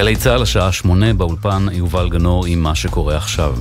גלי צה"ל השעה שמונה באולפן יובל גנור עם מה שקורה עכשיו.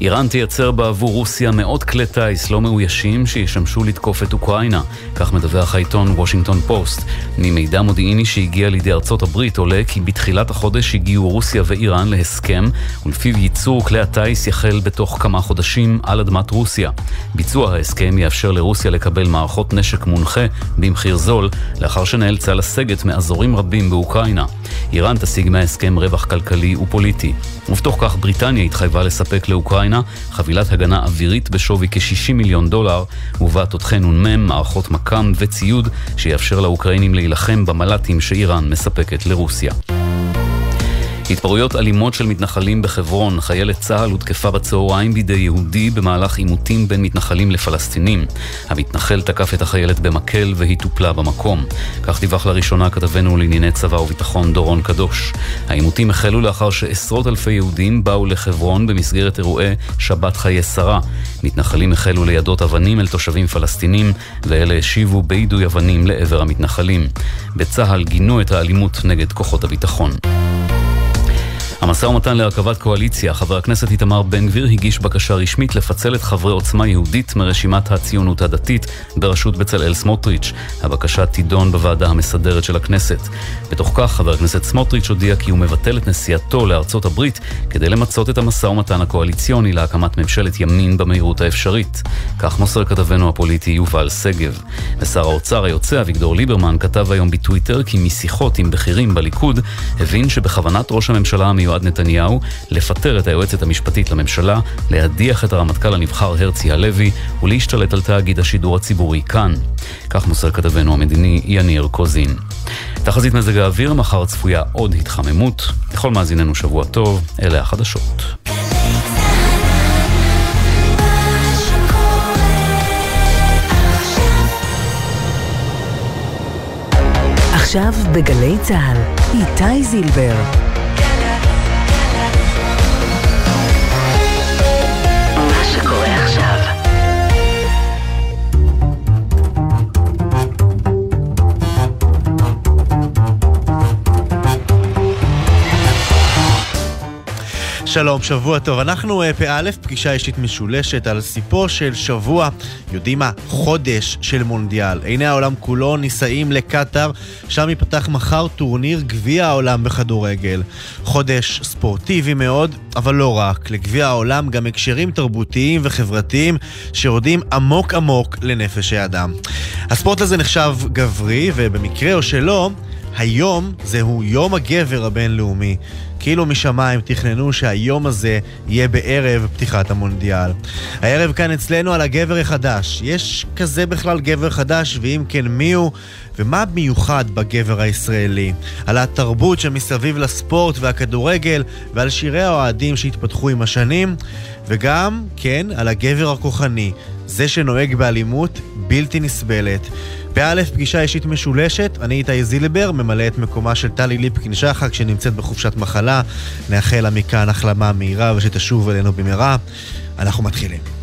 איראן תייצר בעבור רוסיה מאות כלי טיס לא מאוישים שישמשו לתקוף את אוקראינה, כך מדווח העיתון וושינגטון פוסט. ממידע מודיעיני שהגיע לידי ארצות הברית עולה כי בתחילת החודש הגיעו רוסיה ואיראן להסכם, ולפיו ייצור כלי הטיס יחל בתוך כמה חודשים על אדמת רוסיה. ביצוע ההסכם יאפשר לרוסיה לקבל מערכות נשק מונחה במחיר זול, לאחר שנאלצה לסגת מאזורים רבים באוקראינה. איראן תשיג מההסכם רווח כלכלי ופוליטי. ובתוך כך בריטניה התחייבה לספק לאוקראינה חבילת הגנה אווירית בשווי כ-60 מיליון דולר, ובה תותחי נ"מ, מערכות מכ"ם וציוד שיאפשר לאוקראינים להילחם במל"טים שאיראן מספקת לרוסיה. התפרעויות אלימות של מתנחלים בחברון, חיילת צה"ל הותקפה בצהריים בידי יהודי במהלך עימותים בין מתנחלים לפלסטינים. המתנחל תקף את החיילת במקל והיא טופלה במקום. כך דיווח לראשונה כתבנו לענייני צבא וביטחון דורון קדוש. העימותים החלו לאחר שעשרות אלפי יהודים באו לחברון במסגרת אירועי שבת חיי שרה. מתנחלים החלו לידות אבנים אל תושבים פלסטינים, ואלה השיבו ביידוי אבנים לעבר המתנחלים. בצה"ל גינו את האלימות נגד כוחות הביטחון. המשא ומתן להרכבת קואליציה, חבר הכנסת איתמר בן גביר הגיש בקשה רשמית לפצל את חברי עוצמה יהודית מרשימת הציונות הדתית בראשות בצלאל סמוטריץ'. הבקשה תידון בוועדה המסדרת של הכנסת. בתוך כך, חבר הכנסת סמוטריץ' הודיע כי הוא מבטל את נסיעתו לארצות הברית כדי למצות את המשא ומתן הקואליציוני להקמת ממשלת ימין במהירות האפשרית. כך מוסר כתבנו הפוליטי יובל שגב. ושר האוצר היוצא אביגדור ליברמן כתב היום בטוויטר כי משיחות עם בכירים בליכוד הבין שבכוונת ראש הממשלה המיועד מיועד נתניהו לפטר את היועצת המשפטית לממשלה, להדיח את הרמטכ"ל הנבחר הרצי הלוי ולהשתלט על תאגיד השידור הציבורי כאן. כך מוסר כתבנו המדיני יניר קוזין. תחזית מזג האוויר, מחר צפויה עוד התחממות. לכל מאזיננו שבוע טוב, אלה החדשות. עכשיו בגלי צה"ל, איתי זילבר. שלום, שבוע טוב. אנחנו אה, פא', פגישה אישית משולשת על סיפו של שבוע, יודעים מה, חודש של מונדיאל. עיני העולם כולו נישאים לקטאר, שם ייפתח מחר טורניר גביע העולם בכדורגל. חודש ספורטיבי מאוד, אבל לא רק. לגביע העולם גם הקשרים תרבותיים וחברתיים שיורדים עמוק עמוק לנפש האדם. הספורט הזה נחשב גברי, ובמקרה או שלא, היום זהו יום הגבר הבינלאומי. כאילו משמיים תכננו שהיום הזה יהיה בערב פתיחת המונדיאל. הערב כאן אצלנו על הגבר החדש. יש כזה בכלל גבר חדש, ואם כן מי הוא? ומה מיוחד בגבר הישראלי? על התרבות שמסביב לספורט והכדורגל ועל שירי האוהדים שהתפתחו עם השנים וגם, כן, על הגבר הכוחני, זה שנוהג באלימות בלתי נסבלת. באלף פגישה אישית משולשת, אני איתי זילבר, ממלא את מקומה של טלי ליפקין שחק שנמצאת בחופשת מחלה. נאחל לה מכאן החלמה מהירה ושתשוב אלינו במהרה. אנחנו מתחילים.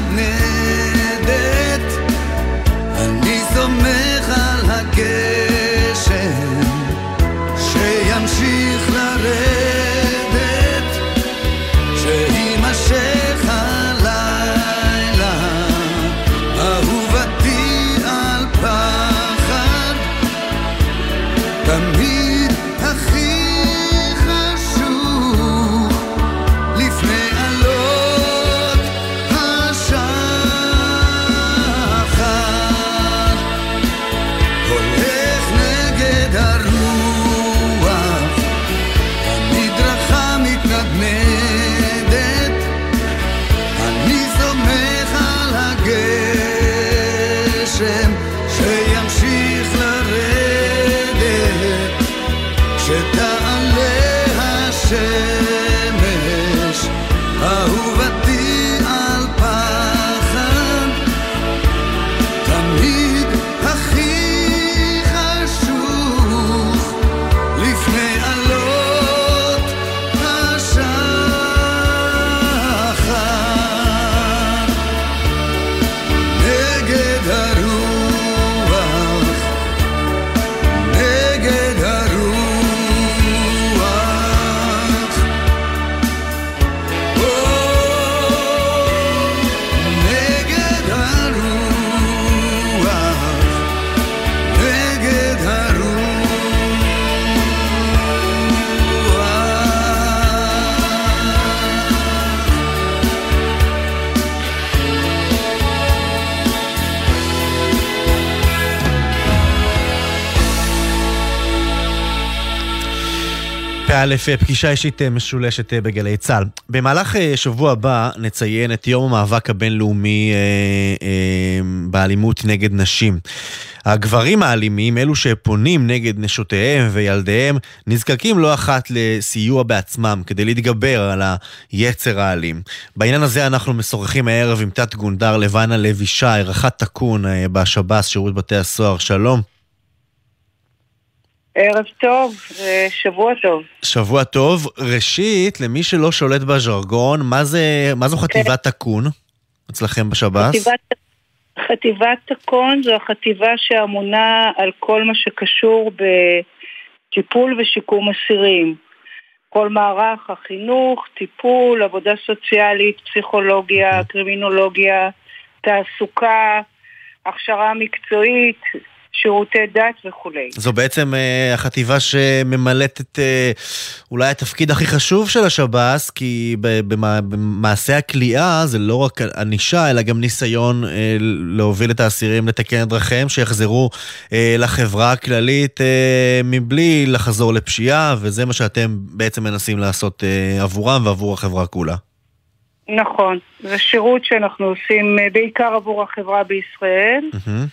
madness פ"א, פגישה אישית אה, משולשת אה, בגלי צה"ל. במהלך אה, שבוע הבא נציין את יום המאבק הבינלאומי אה, אה, באלימות נגד נשים. הגברים האלימים, אלו שפונים נגד נשותיהם וילדיהם, נזקקים לא אחת לסיוע בעצמם כדי להתגבר על היצר האלים. בעניין הזה אנחנו משוחחים הערב עם תת גונדר לבנה לוי שי, רח"ט תקון אה, בשב"ס, שירות בתי הסוהר. שלום. ערב טוב, אה, שבוע טוב. שבוע טוב. ראשית, למי שלא שולט בז'רגון, מה, זה, מה זו חטיבת תקון אצלכם בשב"ס? חטיבת, חטיבת תקון זו החטיבה שאמונה על כל מה שקשור בטיפול ושיקום אסירים. כל מערך החינוך, טיפול, עבודה סוציאלית, פסיכולוגיה, קרימינולוגיה, תעסוקה, הכשרה מקצועית, שירותי דת וכולי. זו בעצם אה, החטיבה שממלאת את אה, אולי התפקיד הכי חשוב של השב"ס, כי במעשה הכליאה זה לא רק ענישה, אלא גם ניסיון אה, להוביל את האסירים לתקן את דרכיהם, שיחזרו אה, לחברה הכללית אה, מבלי לחזור לפשיעה, וזה מה שאתם בעצם מנסים לעשות אה, עבורם ועבור החברה כולה. נכון, זה שירות שאנחנו עושים בעיקר עבור החברה בישראל. מהמם.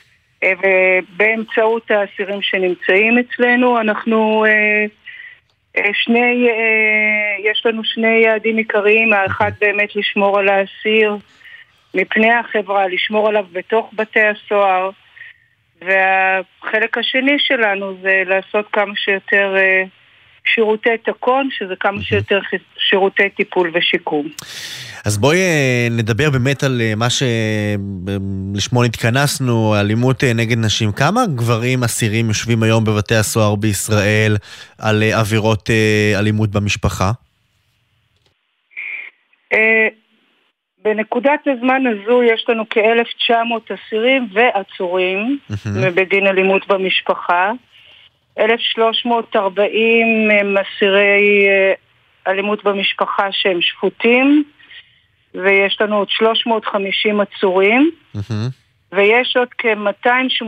ובאמצעות האסירים שנמצאים אצלנו אנחנו אה, אה, שני, אה, יש לנו שני יעדים עיקריים, האחד באמת לשמור על האסיר מפני החברה, לשמור עליו בתוך בתי הסוהר והחלק השני שלנו זה לעשות כמה שיותר שירותי תקון, שזה כמה שיותר שירותי טיפול ושיקום. אז בואי אה, נדבר באמת על אה, מה שלשמו נתכנסנו, אלימות אה, נגד נשים. כמה גברים אסירים יושבים היום בבתי הסוהר בישראל על אה, עבירות אה, אלימות במשפחה? אה, בנקודת הזמן הזו יש לנו כ-1,900 אסירים ועצורים בגין אלימות במשפחה. 1,340 הם אסירי אה, אלימות במשפחה שהם שפוטים, ויש לנו עוד 350 עצורים, ויש עוד כ-280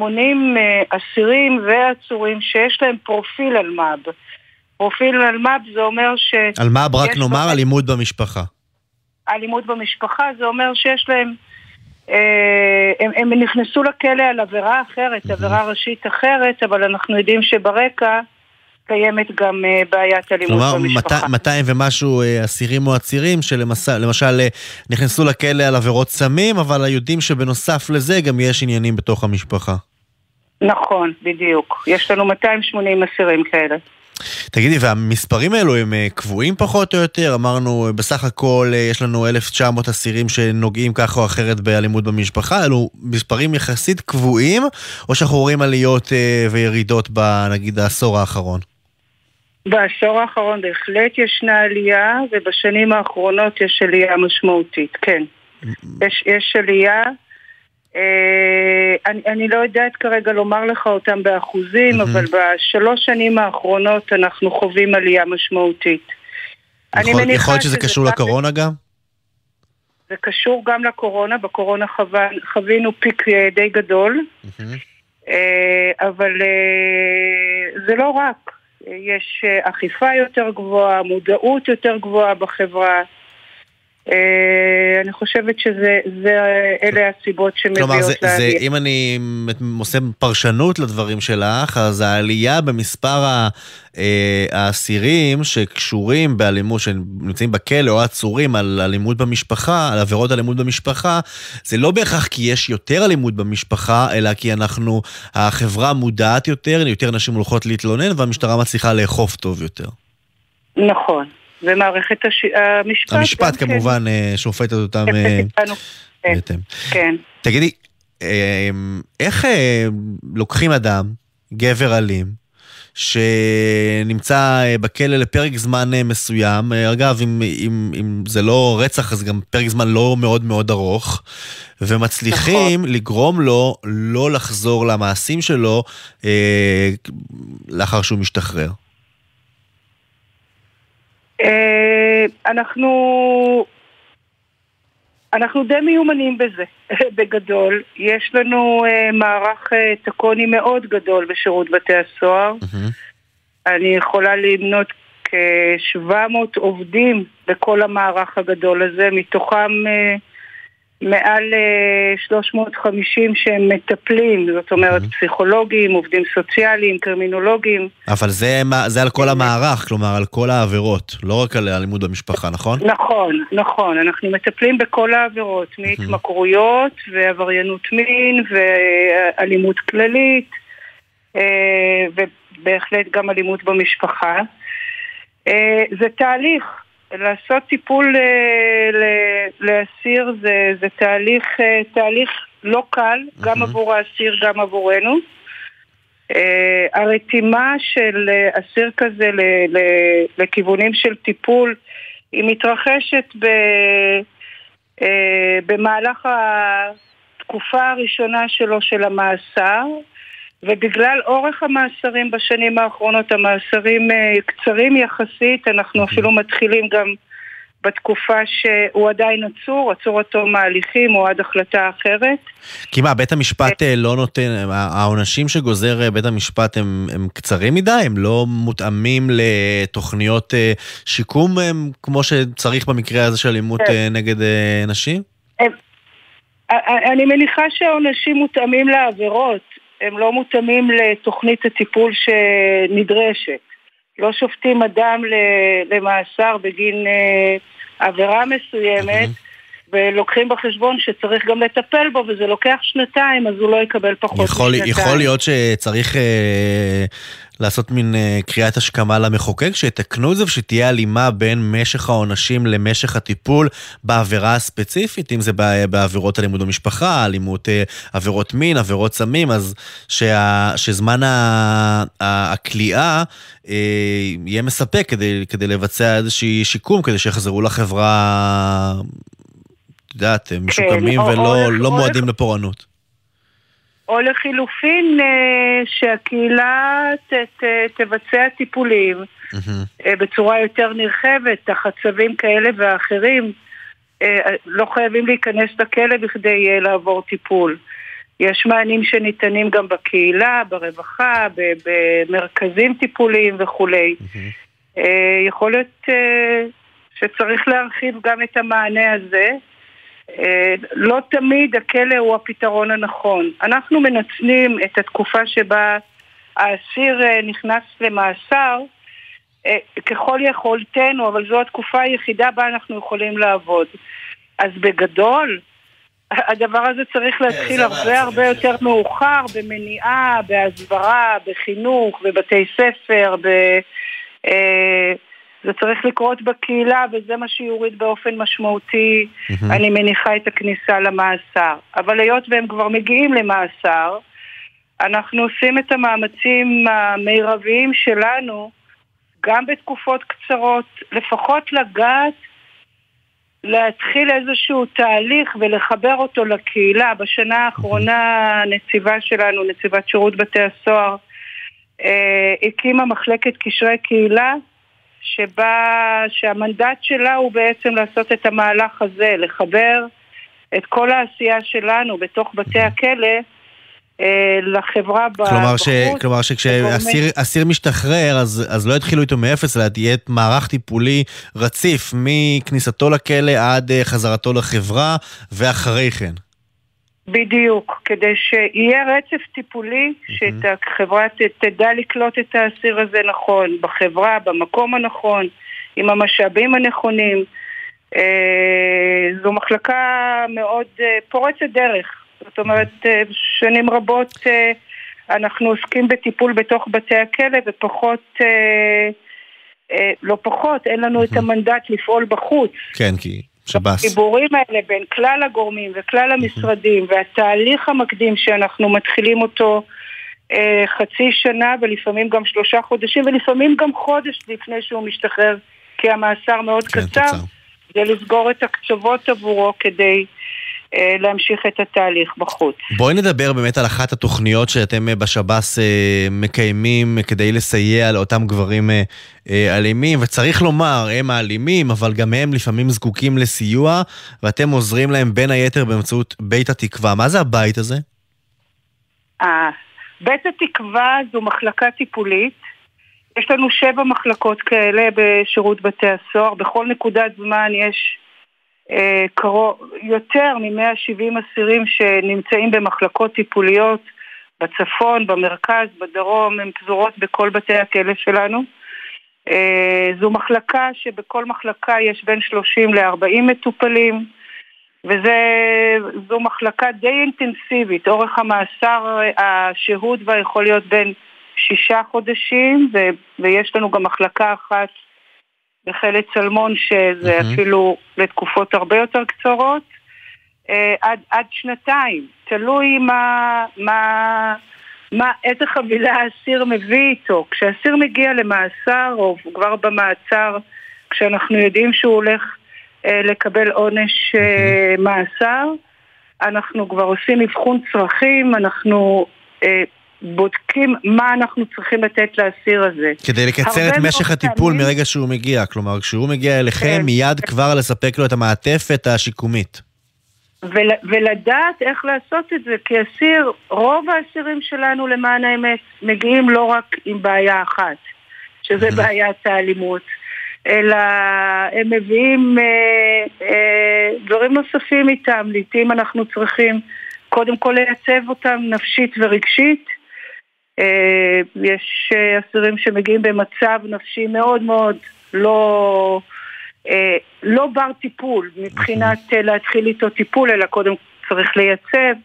אה, אסירים ועצורים שיש להם פרופיל אלמ"ב. פרופיל אלמ"ב זה אומר ש... אלמ"ב, רק נאמר, אלימות במשפחה. אלימות במשפחה, זה אומר שיש להם... אה, הם, הם נכנסו לכלא על עבירה אחרת, עבירה ראשית אחרת, אבל אנחנו יודעים שברקע קיימת גם אה, בעיית אלימות כלומר, במשפחה. 200 ומשהו אה, אסירים או עצירים שלמשל נכנסו לכלא על עבירות סמים, אבל יודעים שבנוסף לזה גם יש עניינים בתוך המשפחה. נכון, בדיוק. יש לנו 280 אסירים כאלה. תגידי, והמספרים האלו הם אה, קבועים פחות או יותר? אמרנו, אה, בסך הכל אה, יש לנו 1,900 אסירים שנוגעים ככה או אחרת באלימות במשפחה. אלו מספרים יחסית קבועים, או שאנחנו רואים עליות וירידות בנגיד העשור האחרון? בעשור האחרון בהחלט ישנה עלייה, ובשנים האחרונות יש עלייה משמעותית, כן. יש, יש עלייה. אה, אני, אני לא יודעת כרגע לומר לך אותם באחוזים, אבל בשלוש שנים האחרונות אנחנו חווים עלייה משמעותית. יכול, יכול להיות שזה קשור לקורונה גם? זה קשור גם לקורונה, בקורונה חווה, חווינו פיק אה, די גדול, אה, אבל אה, זה לא רק. יש אה, אכיפה יותר גבוהה, מודעות יותר גבוהה בחברה. אה, אני חושבת שזה, זה, אלה הסיבות שמביאות כלומר, זה, לעלייה. אם אני עושה פרשנות לדברים שלך, אז העלייה במספר אה, האסירים שקשורים באלימות, שנמצאים בכלא או עצורים על אלימות במשפחה, על עבירות אלימות במשפחה, זה לא בהכרח כי יש יותר אלימות במשפחה, אלא כי אנחנו, החברה מודעת יותר, יותר נשים הולכות להתלונן, והמשטרה מצליחה לאכוף טוב יותר. נכון. ומערכת הש... המשפט המשפט כמובן אה, שופטת אותם כן. אה. כן, בהתאם. כן. תגידי, אה, איך לוקחים אדם, גבר אלים, שנמצא בכלא לפרק זמן מסוים, אגב, אם, אם, אם זה לא רצח, אז גם פרק זמן לא מאוד מאוד ארוך, ומצליחים נכון. לגרום לו לא לחזור למעשים שלו אה, לאחר שהוא משתחרר. אה, אנחנו... אנחנו די מיומנים בזה, בגדול. יש לנו uh, מערך uh, טקוני מאוד גדול בשירות בתי הסוהר. אני יכולה למנות כ-700 עובדים בכל המערך הגדול הזה, מתוכם uh, מעל uh, 350 שהם מטפלים, זאת אומרת פסיכולוגים, עובדים סוציאליים, קרימינולוגים. אבל זה, זה על כל המערך, כלומר על כל העבירות, לא רק על אלימות במשפחה, נכון? נכון, נכון. אנחנו מטפלים בכל העבירות, מהתמכרויות ועבריינות מין ואלימות כללית, אה, ובהחלט גם אלימות במשפחה. אה, זה תהליך. לעשות טיפול אה, לאסיר זה, זה תהליך, אה, תהליך לא קל, גם עבור האסיר, גם עבורנו. אה, הרתימה של אסיר כזה ל- ל- לכיוונים של טיפול היא מתרחשת ב, במהלך התקופה הראשונה שלו של המאסר ובגלל אורך המאסרים בשנים האחרונות, המאסרים אה, קצרים יחסית, אנחנו אפילו מתחילים גם בתקופה שהוא עדיין עצור, עצור עד תום ההליכים או עד החלטה אחרת. כי מה, בית המשפט אה, לא נותן, העונשים שגוזר אה, בית המשפט הם, הם קצרים מדי? הם לא מותאמים לתוכניות אה, שיקום הם, כמו שצריך במקרה הזה של אלימות כן. אה, נגד אה, נשים? אני מניחה שהעונשים מותאמים לעבירות, הם לא מותאמים לתוכנית הטיפול שנדרשת. לא שופטים אדם למאסר בגין אה, עבירה מסוימת, ולוקחים בחשבון שצריך גם לטפל בו, וזה לוקח שנתיים, אז הוא לא יקבל פחות יכול, משנתיים. יכול להיות שצריך אה, לעשות מין אה, קריאת השכמה למחוקק, שיתקנו את זה ושתהיה הלימה בין משך העונשים למשך הטיפול בעבירה הספציפית, אם זה בע- בעבירות אלימות במשפחה, אלימות, אה, עבירות מין, עבירות סמים, אז שה, שזמן הכליאה אה, יהיה מספק כדי, כדי לבצע איזשהי שיקום, כדי שיחזרו לחברה יודעת, משוקמים כן, או- ולא או- לא או- מועדים לפורענות. או לחילופין אה, שהקהילה ת, ת, תבצע טיפולים. אה, בצורה יותר נרחבת, תחת צווים כאלה ואחרים. אה, לא חייבים להיכנס לכלא בכדי לעבור טיפול. יש מענים שניתנים גם בקהילה, ברווחה, במרכזים טיפוליים וכולי. אה, יכול להיות שצריך להרחיב גם את המענה הזה. אה, לא תמיד הכלא הוא הפתרון הנכון. אנחנו מנצלים את התקופה שבה האסיר אה, נכנס למאסר אה, ככל יכולתנו, אבל זו התקופה היחידה בה אנחנו יכולים לעבוד. אז בגדול, הדבר הזה צריך להתחיל זה הרבה הרבה יותר מאוחר, במניעה, בהסברה, בחינוך, בבתי ספר, ב... זה צריך לקרות בקהילה וזה מה שיוריד באופן משמעותי, מהמם. אני מניחה, את הכניסה למאסר. אבל היות והם כבר מגיעים למאסר, אנחנו עושים את המאמצים המרביים שלנו, גם בתקופות קצרות, לפחות לגעת, להתחיל איזשהו תהליך ולחבר אותו לקהילה. בשנה האחרונה הנציבה שלנו, נציבת שירות בתי הסוהר, אה, הקימה מחלקת קשרי קהילה, שבה, שהמנדט שלה הוא בעצם לעשות את המהלך הזה, לחבר את כל העשייה שלנו בתוך בתי הכלא אה, לחברה כלומר, ש, בחוץ. כלומר שכשאסיר אסיר משתחרר, אז, אז לא יתחילו איתו מאפס, אלא יהיה מערך טיפולי רציף מכניסתו לכלא עד אה, חזרתו לחברה, ואחרי כן. בדיוק, כדי שיהיה רצף טיפולי, שהחברה ת- תדע לקלוט את האסיר הזה נכון, בחברה, במקום הנכון, עם המשאבים הנכונים. אה, זו מחלקה מאוד אה, פורצת דרך. זאת אומרת, אה, שנים רבות אנחנו עוסקים בטיפול בתוך בתי הכלא ופחות, לא פחות, אין לנו את המנדט לפעול בחוץ. כן, כי שב"ס. החיבורים האלה בין כלל הגורמים וכלל המשרדים והתהליך המקדים שאנחנו מתחילים אותו אה, חצי שנה ולפעמים גם שלושה חודשים ולפעמים גם חודש לפני שהוא משתחרר כי המאסר מאוד כן, קצר, קצר. זה לסגור את הקצוות עבורו כדי אה, להמשיך את התהליך בחוץ. בואי נדבר באמת על אחת התוכניות שאתם אה, בשב"ס אה, מקיימים כדי לסייע לאותם גברים אה, אה, אלימים, וצריך לומר, הם האלימים, אבל גם הם לפעמים זקוקים לסיוע, ואתם עוזרים להם בין היתר באמצעות בית התקווה. מה זה הבית הזה? אה, בית התקווה זו מחלקה טיפולית. יש לנו שבע מחלקות כאלה בשירות בתי הסוהר. בכל נקודת זמן יש אה, קרוב, יותר מ-170 אסירים שנמצאים במחלקות טיפוליות בצפון, במרכז, בדרום, הן פזורות בכל בתי הכלא שלנו. אה, זו מחלקה שבכל מחלקה יש בין 30 ל-40 מטופלים. וזו מחלקה די אינטנסיבית, אורך המאסר, השהות בה יכול להיות בין שישה חודשים, ו, ויש לנו גם מחלקה אחת בחלד צלמון, שזה מהמם. אפילו לתקופות הרבה יותר קצרות, אה, עד, עד שנתיים, תלוי מה, מה, מה, איזה חבילה האסיר מביא איתו. כשאסיר מגיע למאסר, או כבר במעצר, כשאנחנו יודעים שהוא הולך אה, לקבל עונש אה, מאסר. אנחנו כבר עושים אבחון צרכים, אנחנו אה, בודקים מה אנחנו צריכים לתת לאסיר הזה. כדי לקצר את משך הטיפול פעמים- מרגע שהוא מגיע. כלומר, כשהוא מגיע אליכם, כן. מיד כבר לספק לו את המעטפת השיקומית. ול, ולדעת איך לעשות את זה, כי אסיר, רוב האסירים שלנו למען האמת מגיעים לא רק עם בעיה אחת, שזה בעיית האלימות, אלא הם מביאים אה, אה, דברים נוספים איתם, לעיתים אנחנו צריכים קודם כל לייצב אותם נפשית ורגשית. אה, יש אה, אסירים שמגיעים במצב נפשי מאוד מאוד לא... אה, לא בר טיפול מבחינת להתחיל איתו טיפול, אלא קודם צריך לייצב.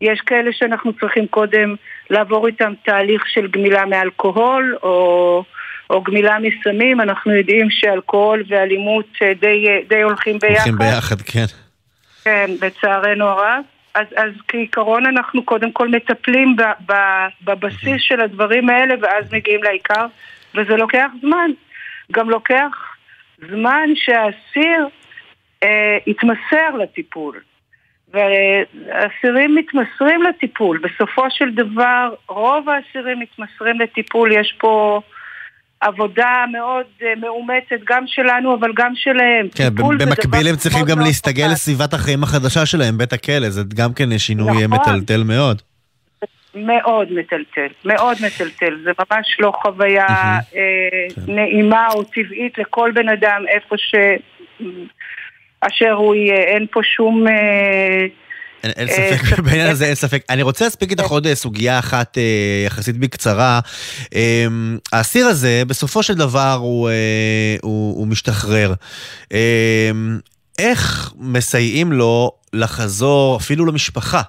יש כאלה שאנחנו צריכים קודם לעבור איתם תהליך של גמילה מאלכוהול או, או גמילה מסמים. אנחנו יודעים שאלכוהול ואלימות די, די הולכים ביחד. הולכים ביחד, כן. כן, לצערנו הרב. אז, אז כעיקרון אנחנו קודם כל מטפלים ב, ב, בבסיס של הדברים האלה ואז מגיעים לעיקר, וזה לוקח זמן. גם לוקח זמן שהאסיר אה, התמסר לטיפול. ואסירים מתמסרים לטיפול. בסופו של דבר, רוב האסירים מתמסרים לטיפול. יש פה עבודה מאוד אה, מאומצת, גם שלנו, אבל גם שלהם. כן, במקביל הם צריכים גם להסתגל. לסביבת החיים החדשה שלהם, בית הכלא, זה גם כן שינוי נכון. מטלטל מאוד. מאוד מטלטל, מאוד מטלטל. זה ממש לא חוויה. אה, כן. נעימה או טבעית לכל בן אדם, איפה ש... אשר הוא יהיה, אין פה שום... אה, אין, אין אה, ספק. בעניין הזה אין ספק. אני רוצה להספיק איתך עוד אה, סוגיה אחת אה, יחסית בקצרה. אה, האסיר הזה, בסופו של דבר הוא, אה, הוא, הוא משתחרר. אה, איך מסייעים לו לחזור אפילו למשפחה?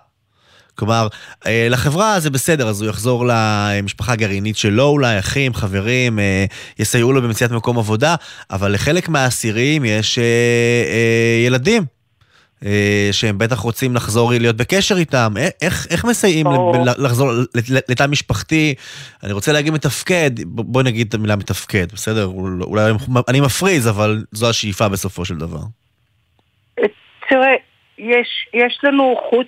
כלומר, אה, לחברה זה בסדר, אז הוא יחזור למשפחה הגרעינית שלו אולי, אחים, חברים, אה, יסייעו לו במציאת מקום עבודה, אבל לחלק מהאסירים יש אה, אה, ילדים. אה, שהם בטח רוצים לחזור להיות בקשר איתם, א- איך, איך מסייעים לחזור לת- לתא משפחתי? אני רוצה להגיד מתפקד, ב- בוא נגיד את המילה מתפקד, בסדר? אול- אולי אני מפריז, אבל זו השאיפה בסופו של דבר. תראה, יש, יש לנו חוץ,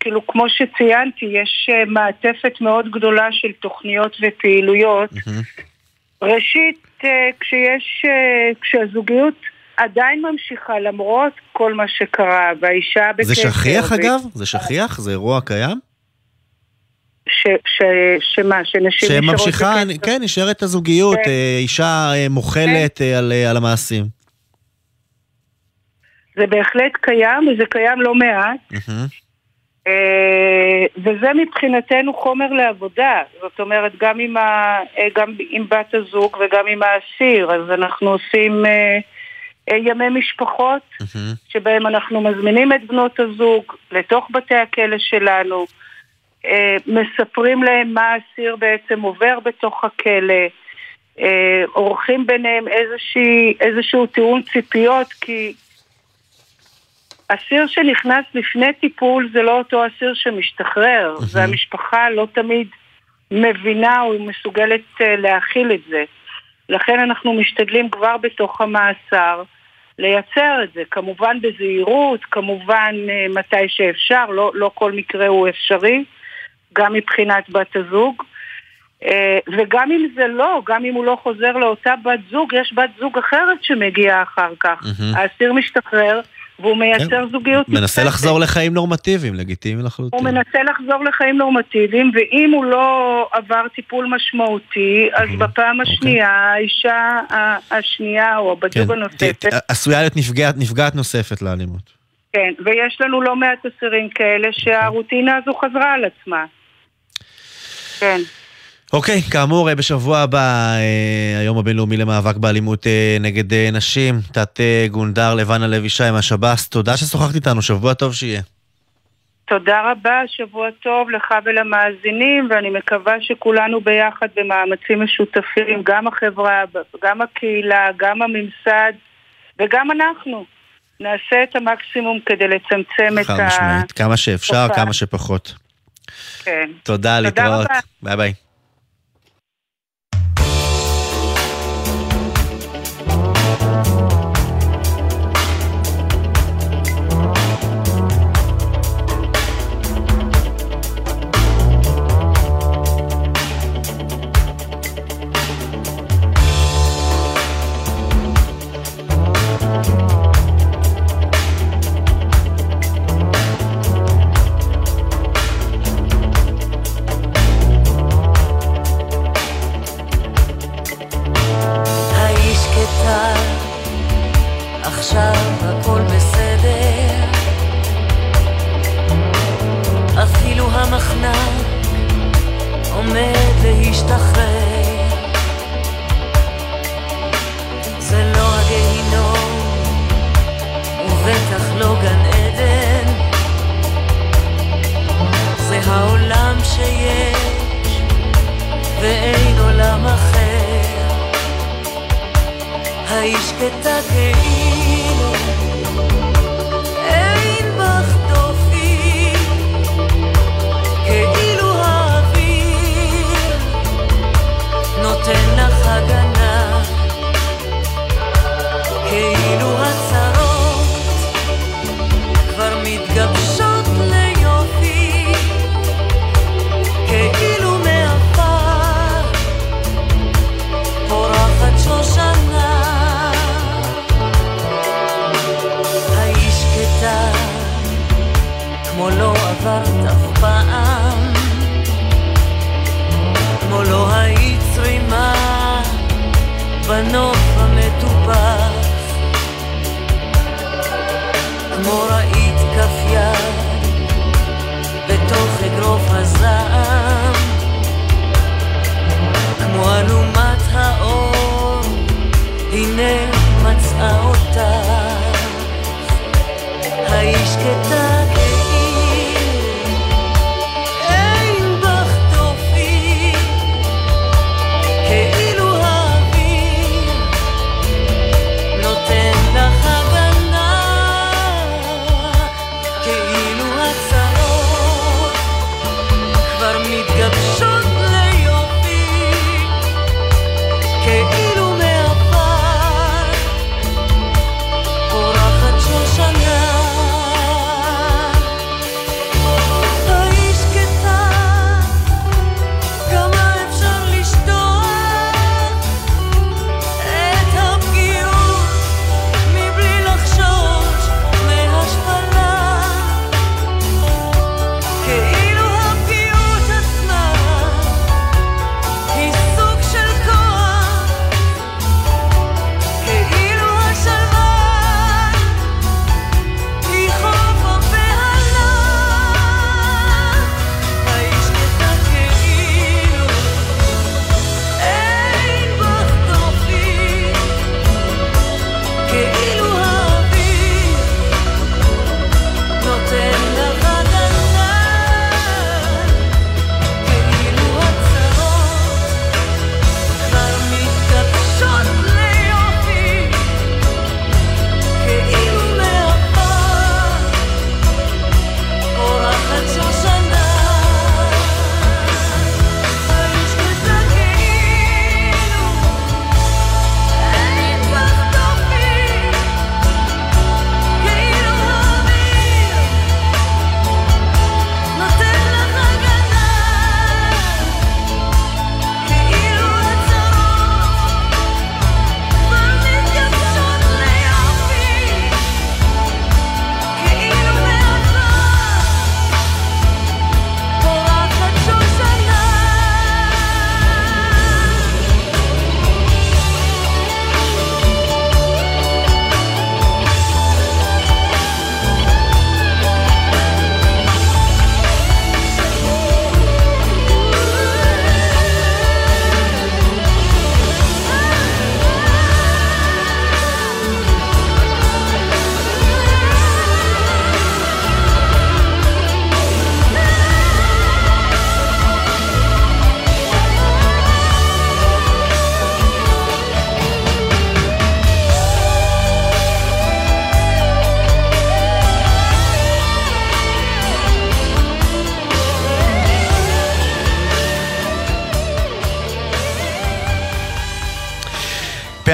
כאילו כמו שציינתי, יש אה, מעטפת מאוד גדולה של תוכניות ופעילויות. ראשית, אה, כשיש, אה, כשהזוגיות עדיין ממשיכה למרות כל מה שקרה, והאישה בקשר... זה שכיח ו- אגב? זה שכיח? זה אירוע קיים? ש, ש, שמה, שנשים נשארות שממשיכה, בקשר? כן, נשארת הזוגיות, כן. אה, אישה אה, מוחלת אה, על על המעשים. זה בהחלט קיים, וזה קיים לא מעט. וזה מבחינתנו חומר לעבודה, זאת אומרת גם עם, ה, גם עם בת הזוג וגם עם האסיר, אז אנחנו עושים ימי משפחות. שבהם אנחנו מזמינים את בנות הזוג לתוך בתי הכלא שלנו, אה, מספרים להם מה האסיר בעצם עובר בתוך הכלא, אה, עורכים ביניהם איזושהי, איזשהו טיעון ציפיות, כי אסיר שנכנס לפני טיפול זה לא אותו אסיר שמשתחרר, והמשפחה לא תמיד מבינה או מסוגלת אה, להכיל את זה. לכן אנחנו משתדלים כבר בתוך המאסר לייצר את זה, כמובן בזהירות, כמובן אה, מתי שאפשר, לא, לא כל מקרה הוא אפשרי, גם מבחינת בת הזוג. אה, וגם אם זה לא, גם אם הוא לא חוזר לאותה בת זוג, יש בת זוג אחרת שמגיעה אחר כך. מהמם. האסיר משתחרר והוא מייצר כן. זוגיות מנסה נוספת. לחזור לחיים נורמטיביים, לגיטימי לחלוטין. הוא מנסה לחזור לחיים נורמטיביים, ואם הוא לא עבר טיפול משמעותי, אז Mhm. בפעם אוקיי. השנייה, האישה ה- השנייה או הבת כן, זוג ת- הנוספת, עשויה להיות נפגעת נוספת לאלימות. כן, ויש לנו לא מעט אסירים כאלה שהרוטינה הזו חזרה על עצמה. כן. אוקיי, כאמור, אה, בשבוע הבא, אה, היום הבינלאומי למאבק באלימות אה, נגד נשים, תת גונדר לבנה לוי שי מהשב"ס, תודה ששוחחת איתנו, שבוע טוב שיהיה. תודה רבה, שבוע טוב לך ולמאזינים, ואני מקווה שכולנו ביחד במאמצים משותפים, גם החברה, גם הקהילה, גם הממסד וגם אנחנו. נעשה את המקסימום כדי לצמצם את חד ה... משמעית, כמה שאפשר. כמה שפחות. כן. תודה, להתראות. רבה. ביי ביי.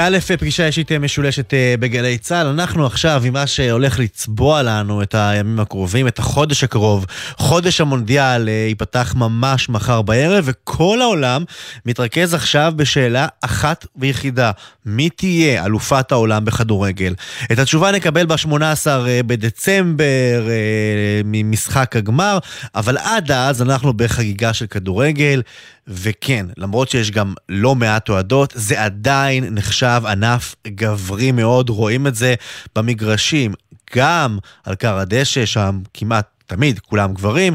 א', פגישה אישית משולשת אה, בגלי צה"ל. אנחנו עכשיו עם מה שהולך לצבוע לנו את הימים הקרובים, את החודש הקרוב. חודש המונדיאל אה, ייפתח ממש מחר בערב, וכל העולם מתרכז עכשיו בשאלה אחת ויחידה. מי תהיה אלופת העולם בכדורגל? את התשובה נקבל ב-18 אה, בדצמבר, ממשחק הגמר, אבל עד אז אנחנו בחגיגה של כדורגל. וכן, למרות שיש גם לא מעט אוהדות, זה עדיין נחשב ענף גברי מאוד, רואים את זה במגרשים, גם על כר הדשא, שם כמעט תמיד כולם גברים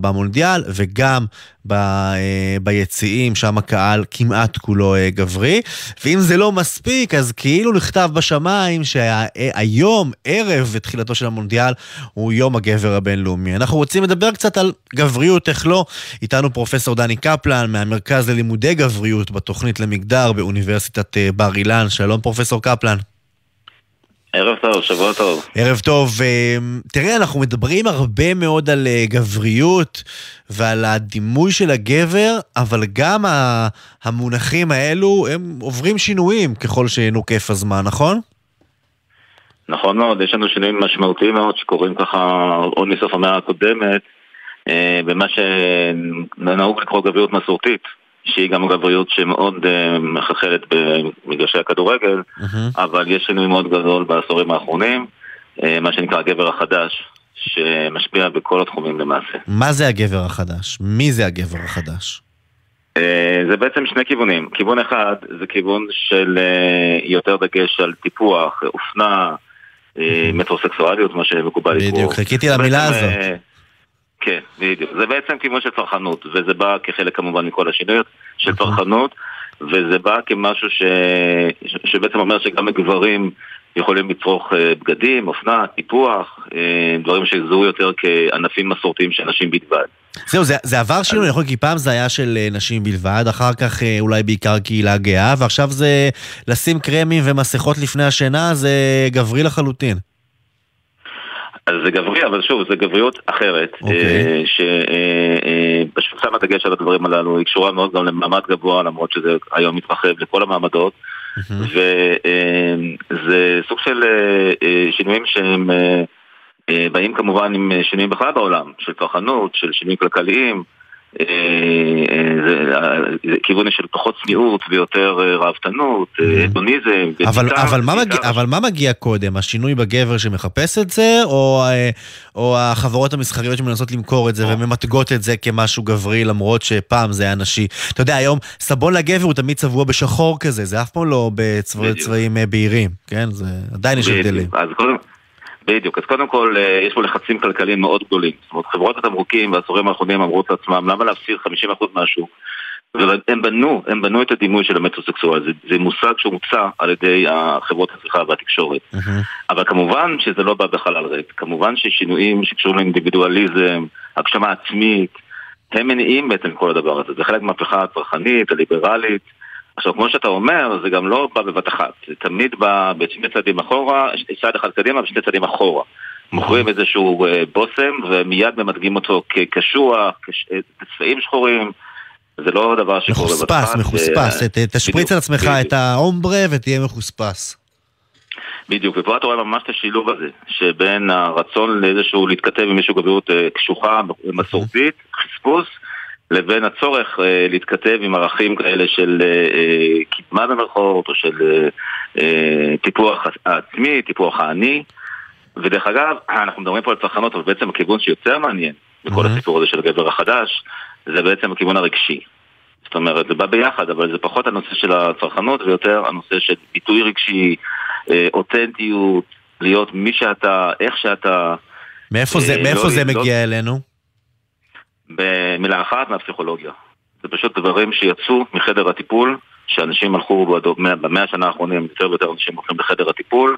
במונדיאל, וגם אה, ביציעים, שם הקהל כמעט כולו אה, גברי. ואם זה לא מספיק, אז כאילו נכתב בשמיים שהיום, ערב תחילתו של המונדיאל, הוא יום הגבר הבינלאומי. אנחנו רוצים לדבר קצת על גבריות, איך לא. איתנו פרופסור דני קפלן מהמרכז ללימודי גבריות בתוכנית למגדר באוניברסיטת אה, בר אילן. שלום פרופסור קפלן. ערב טוב, שבוע טוב. ערב טוב. תראה, אנחנו מדברים הרבה מאוד על אה, גבריות ועל הדימוי של הגבר, אבל גם המונחים האלו, הם עוברים שינויים ככל שנוקף הזמן, נכון? נכון מאוד, יש לנו שינויים משמעותיים מאוד שקורים ככה עוד מסוף המאה הקודמת, אה, במה שנהוג לקרוא גבריות מסורתית. שהיא גם גבריות שמאוד uh, מחלחלת במגרשי הכדורגל, mm-hmm. אבל יש שינוי מאוד גדול בעשורים האחרונים, uh, מה שנקרא הגבר החדש, שמשפיע בכל התחומים למעשה. מה זה הגבר החדש? מי זה הגבר החדש? אה, זה בעצם שני כיוונים. כיוון אחד זה כיוון של אה, יותר דגש על טיפוח, אופנה, אה, מטרוסקסואליות, מה שמקובל לקרוא. בדיוק, חיכיתי למילה הזאת. כן, בדיוק. זה בעצם כיוון של צרכנות, וזה בא כחלק כמובן מכל השינויות של נכון. צרכנות, וזה בא כמשהו ש... ש- שבעצם אומר שגם גברים יכולים לצרוך אה, בגדים, אופנה, טיפוח, אה, דברים שיזוהו יותר כענפים מסורתיים של נשים בלבד. זהו, זה, זה עבר שינוי, יכול להיות, כי פעם זה היה של אה, נשים בלבד, אחר כך אולי בעיקר קהילה גאה, ועכשיו זה לשים קרמים ומסכות לפני השינה, זה גברי לחלוטין. אז זה גברי, אבל שוב, זה גבריות אחרת, אוקיי. שפשוט שמה דגש על הדברים הללו, היא קשורה מאוד גם למעמד גבוה, למרות שזה היום מתרחב לכל המעמדות, וזה סוג של אה, אה, שינויים שהם אה, אה, באים כמובן עם אה, שינויים בכלל בעולם, של צרכנות, של שינויים כלכליים, אה, אה, כיוון של פחות צניעות ויותר אה, ראוותנות, אה, הדוניזם, אבל, מה מגיע, קודם? השינוי בגבר שמחפש את זה, או, החברות המסחריות שמנסות למכור את זה וממתגות את זה כמשהו גברי, למרות שפעם זה היה נשי? אתה יודע, היום סבון לגבר הוא תמיד צבוע בשחור כזה, זה אף פעם לא בצבעים בהירים, כן? זה, עדיין יש. הבדלים. אז קודם, בדיוק, אז קודם כל אה, יש פה לחצים כלכליים מאוד גדולים. זאת אומרת, חברות התמרוקים בעשורים האחרונים אמרו את עצמם, למה להפסיד 50% מהשוק? והם בנו, הם בנו את הדימוי של המטרוסקסואל, זה, זה מושג שהומצא על ידי החברות הצריכה והתקשורת. מהמם. אבל כמובן שזה לא בא בחלל ריק, כמובן ששינויים שקשורים לאינדיבידואליזם, הגשמה עצמית, הם מניעים בעצם כל הדבר הזה, זה חלק מהמהפכה הצרכנית, הליברלית. עכשיו, כמו שאתה אומר, זה גם לא בא בבת אחת, זה תמיד בא בשני צעדים אחורה, צעד אחד קדימה ושני צעדים אחורה. מוכרים איזשהו אה, בושם ומיד ממתגים אותו כקשוח, כש- אה, שחורים, זה לא דבר שקורה בבת אחת. מחוספס, מחוספס. אה, תשפריץ על עצמך. את ההומברה ותהיה מחוספס. בדיוק, ופה אתה רואה ממש את השילוב הזה, שבין הרצון לאיזשהו להתכתב עם איזושהי גבריות קשוחה, מסורתית, חספוס, לבין הצורך אה, להתכתב עם ערכים כאלה של אה, אה, קדמה במרכאות, או של אה, טיפוח העצמי, טיפוח האני. ודרך אגב, אנחנו מדברים פה על צרכנות, אבל בעצם הכיוון שיותר מעניין בכל Mhm. הסיפור הזה של הגבר החדש, זה בעצם הכיוון הרגשי. זאת אומרת, זה בא ביחד, אבל זה פחות הנושא של הצרכנות ויותר הנושא של ביטוי רגשי, אה, אותנטיות, להיות מי שאתה, איך שאתה, מאיפה זה, אה, מאיפה לא- זה מגיע אלינו? במילה אחת מהפסיכולוגיה. זה פשוט דברים שיצאו מחדר הטיפול, שאנשים הלכו במאה השנה האחרונים, יותר ויותר אנשים הולכים לחדר הטיפול.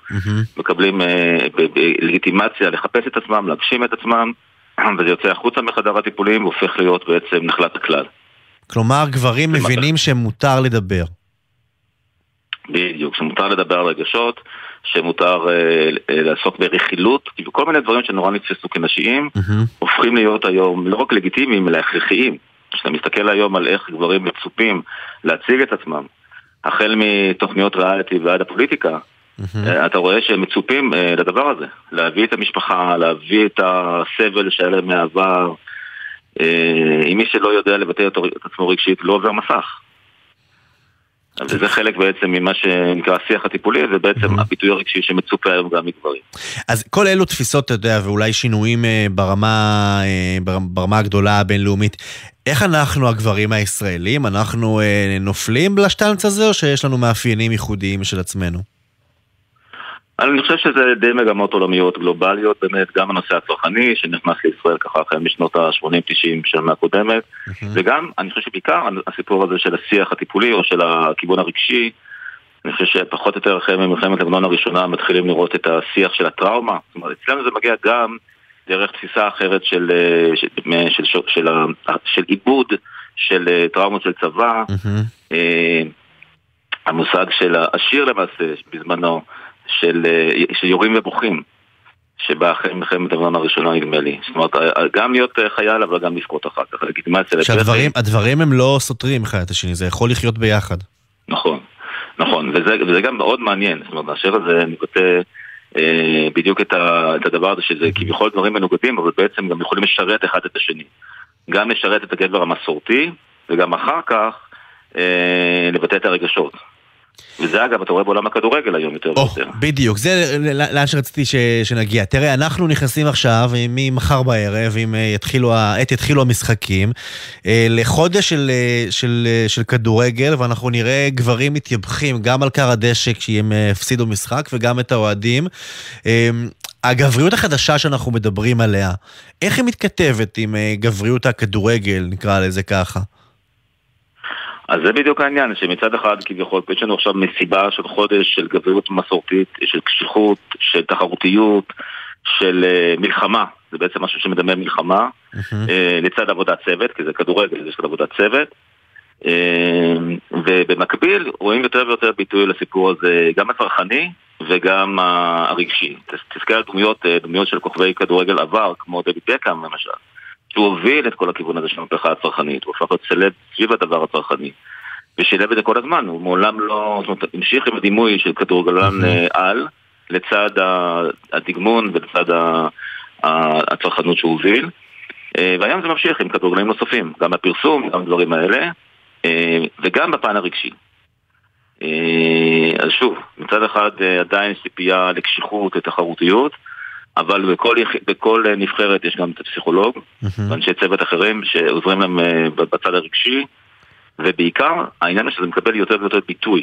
מקבלים אה, בלגיטימציה לחפש את עצמם, להגשים את עצמם, וזה יוצא החוצה מחדר הטיפולים והופך להיות בעצם נחלת הכלל. כלומר, גברים מבינים שמותר לדבר. בדיוק, שמותר לדבר על רגשות, שמותר אה, אה, לעסוק ברכילות, כאילו כל מיני דברים שנורא נתפסו כנשיים, מהמם. הופכים להיות היום לא רק לגיטימיים, אלא הכרחיים. כשאתה מסתכל היום על איך גברים מצופים להציג את עצמם, החל מתוכניות ריאליטי ועד הפוליטיקה, אה, אתה רואה שהם מצופים אה, לדבר הזה, להביא את המשפחה, להביא את הסבל שהיה להם מהעבר. אה, אם מי שלא יודע לבטא את עצמו רגשית לא עובר מסך. וזה חלק בעצם ממה שנקרא השיח הטיפולי, ובעצם הביטוי הרגשי שמצופה היום גם מגברים. אז כל אלו תפיסות, אתה יודע, ואולי שינויים אה, ברמה, אה, בר- ברמה הגדולה הבינלאומית. איך אנחנו, הגברים הישראלים, אנחנו אה, נופלים לשטנץ הזה, או שיש לנו מאפיינים ייחודיים של עצמנו? אני חושב שזה די מגמות עולמיות גלובליות, באמת, גם הנושא הצרכני שנכנס לישראל ככה החל משנות ה-80-90 של המאה הקודמת, וגם, אני חושב שבעיקר הסיפור הזה של השיח הטיפולי או של הכיוון הרגשי, אני חושב שפחות או יותר אחרי מלחמת לבנון הראשונה מתחילים לראות את השיח של הטראומה. זאת אומרת, אצלנו זה מגיע גם דרך תפיסה אחרת של, אה, של, של, של, של, ה- של עיבוד של אה, טראומות של צבא. אה, המושג של השיר למעשה בזמנו, של, אה, של יורים ובוכים, שבא אחרי מלחמת לבנון הראשונה נדמה לי. זאת אומרת, אה, גם להיות אה, חייל אבל גם לבכות אחר כך, לגיטימציה שהדברים הדברים הם לא סותרים אחד את השני, זה יכול לחיות ביחד. נכון, נכון, וזה, וזה גם מאוד מעניין, זאת אומרת, השיר הזה מבטא אה, בדיוק את, ה, את הדבר הזה שזה כביכול דברים מנוגדים, אבל בעצם גם יכולים לשרת אחד את השני. גם לשרת את הגבר המסורתי, וגם אחר כך אה, לבטא את הרגשות. וזה אגב, אתה רואה בעולם הכדורגל היום יותר או, ויותר. בדיוק, זה לאן שרציתי ש, שנגיע. תראה, אנחנו נכנסים עכשיו, ממחר בערב, אם אה, יתחילו, עת יתחילו המשחקים, אה, לחודש של, אה, של, אה, של כדורגל, ואנחנו נראה גברים מתייבכים גם על כר הדשא כשהם הפסידו משחק, וגם את האוהדים. הגבריות החדשה שאנחנו מדברים עליה, איך היא מתכתבת עם גבריות הכדורגל, נקרא לזה ככה? אז זה בדיוק העניין, שמצד אחד כביכול יש לנו עכשיו מסיבה של חודש של גבריות מסורתית, של קשיחות, של תחרותיות, של uh, מלחמה, זה בעצם משהו שמדמה מלחמה, uh, לצד עבודת צוות, כי זה כדורגל, זה של עבודת צוות. Uh, ובמקביל רואים יותר ויותר ביטוי לסיפור הזה, גם הצרכני וגם הרגשי. תזכר על דמויות, דמויות של כוכבי כדורגל עבר, כמו דויד בקאם למשל. שהוא הוביל את כל הכיוון הזה של המהפכה הצרכנית, הוא הפך להיות סלב סביב הדבר הצרכני. ושילב את זה כל הזמן, הוא מעולם לא, זאת אומרת, המשיך עם הדימוי של כדורגלן אה, על, לצד הדגמון ולצד הצרכנות שהוא הוביל. אה, והיום זה ממשיך עם כדורגלנים נוספים, גם בפרסום, גם בדברים האלה, אה, וגם בפן הרגשי. אז שוב, מצד אחד עדיין יש ציפייה לקשיחות, לתחרותיות, אבל בכל. בכל אה, נבחרת יש גם את הפסיכולוג, ואנשי צוות אחרים שעוזרים להם אה, בצד הרגשי, ובעיקר העניין הוא שזה מקבל יותר ויותר ביטוי.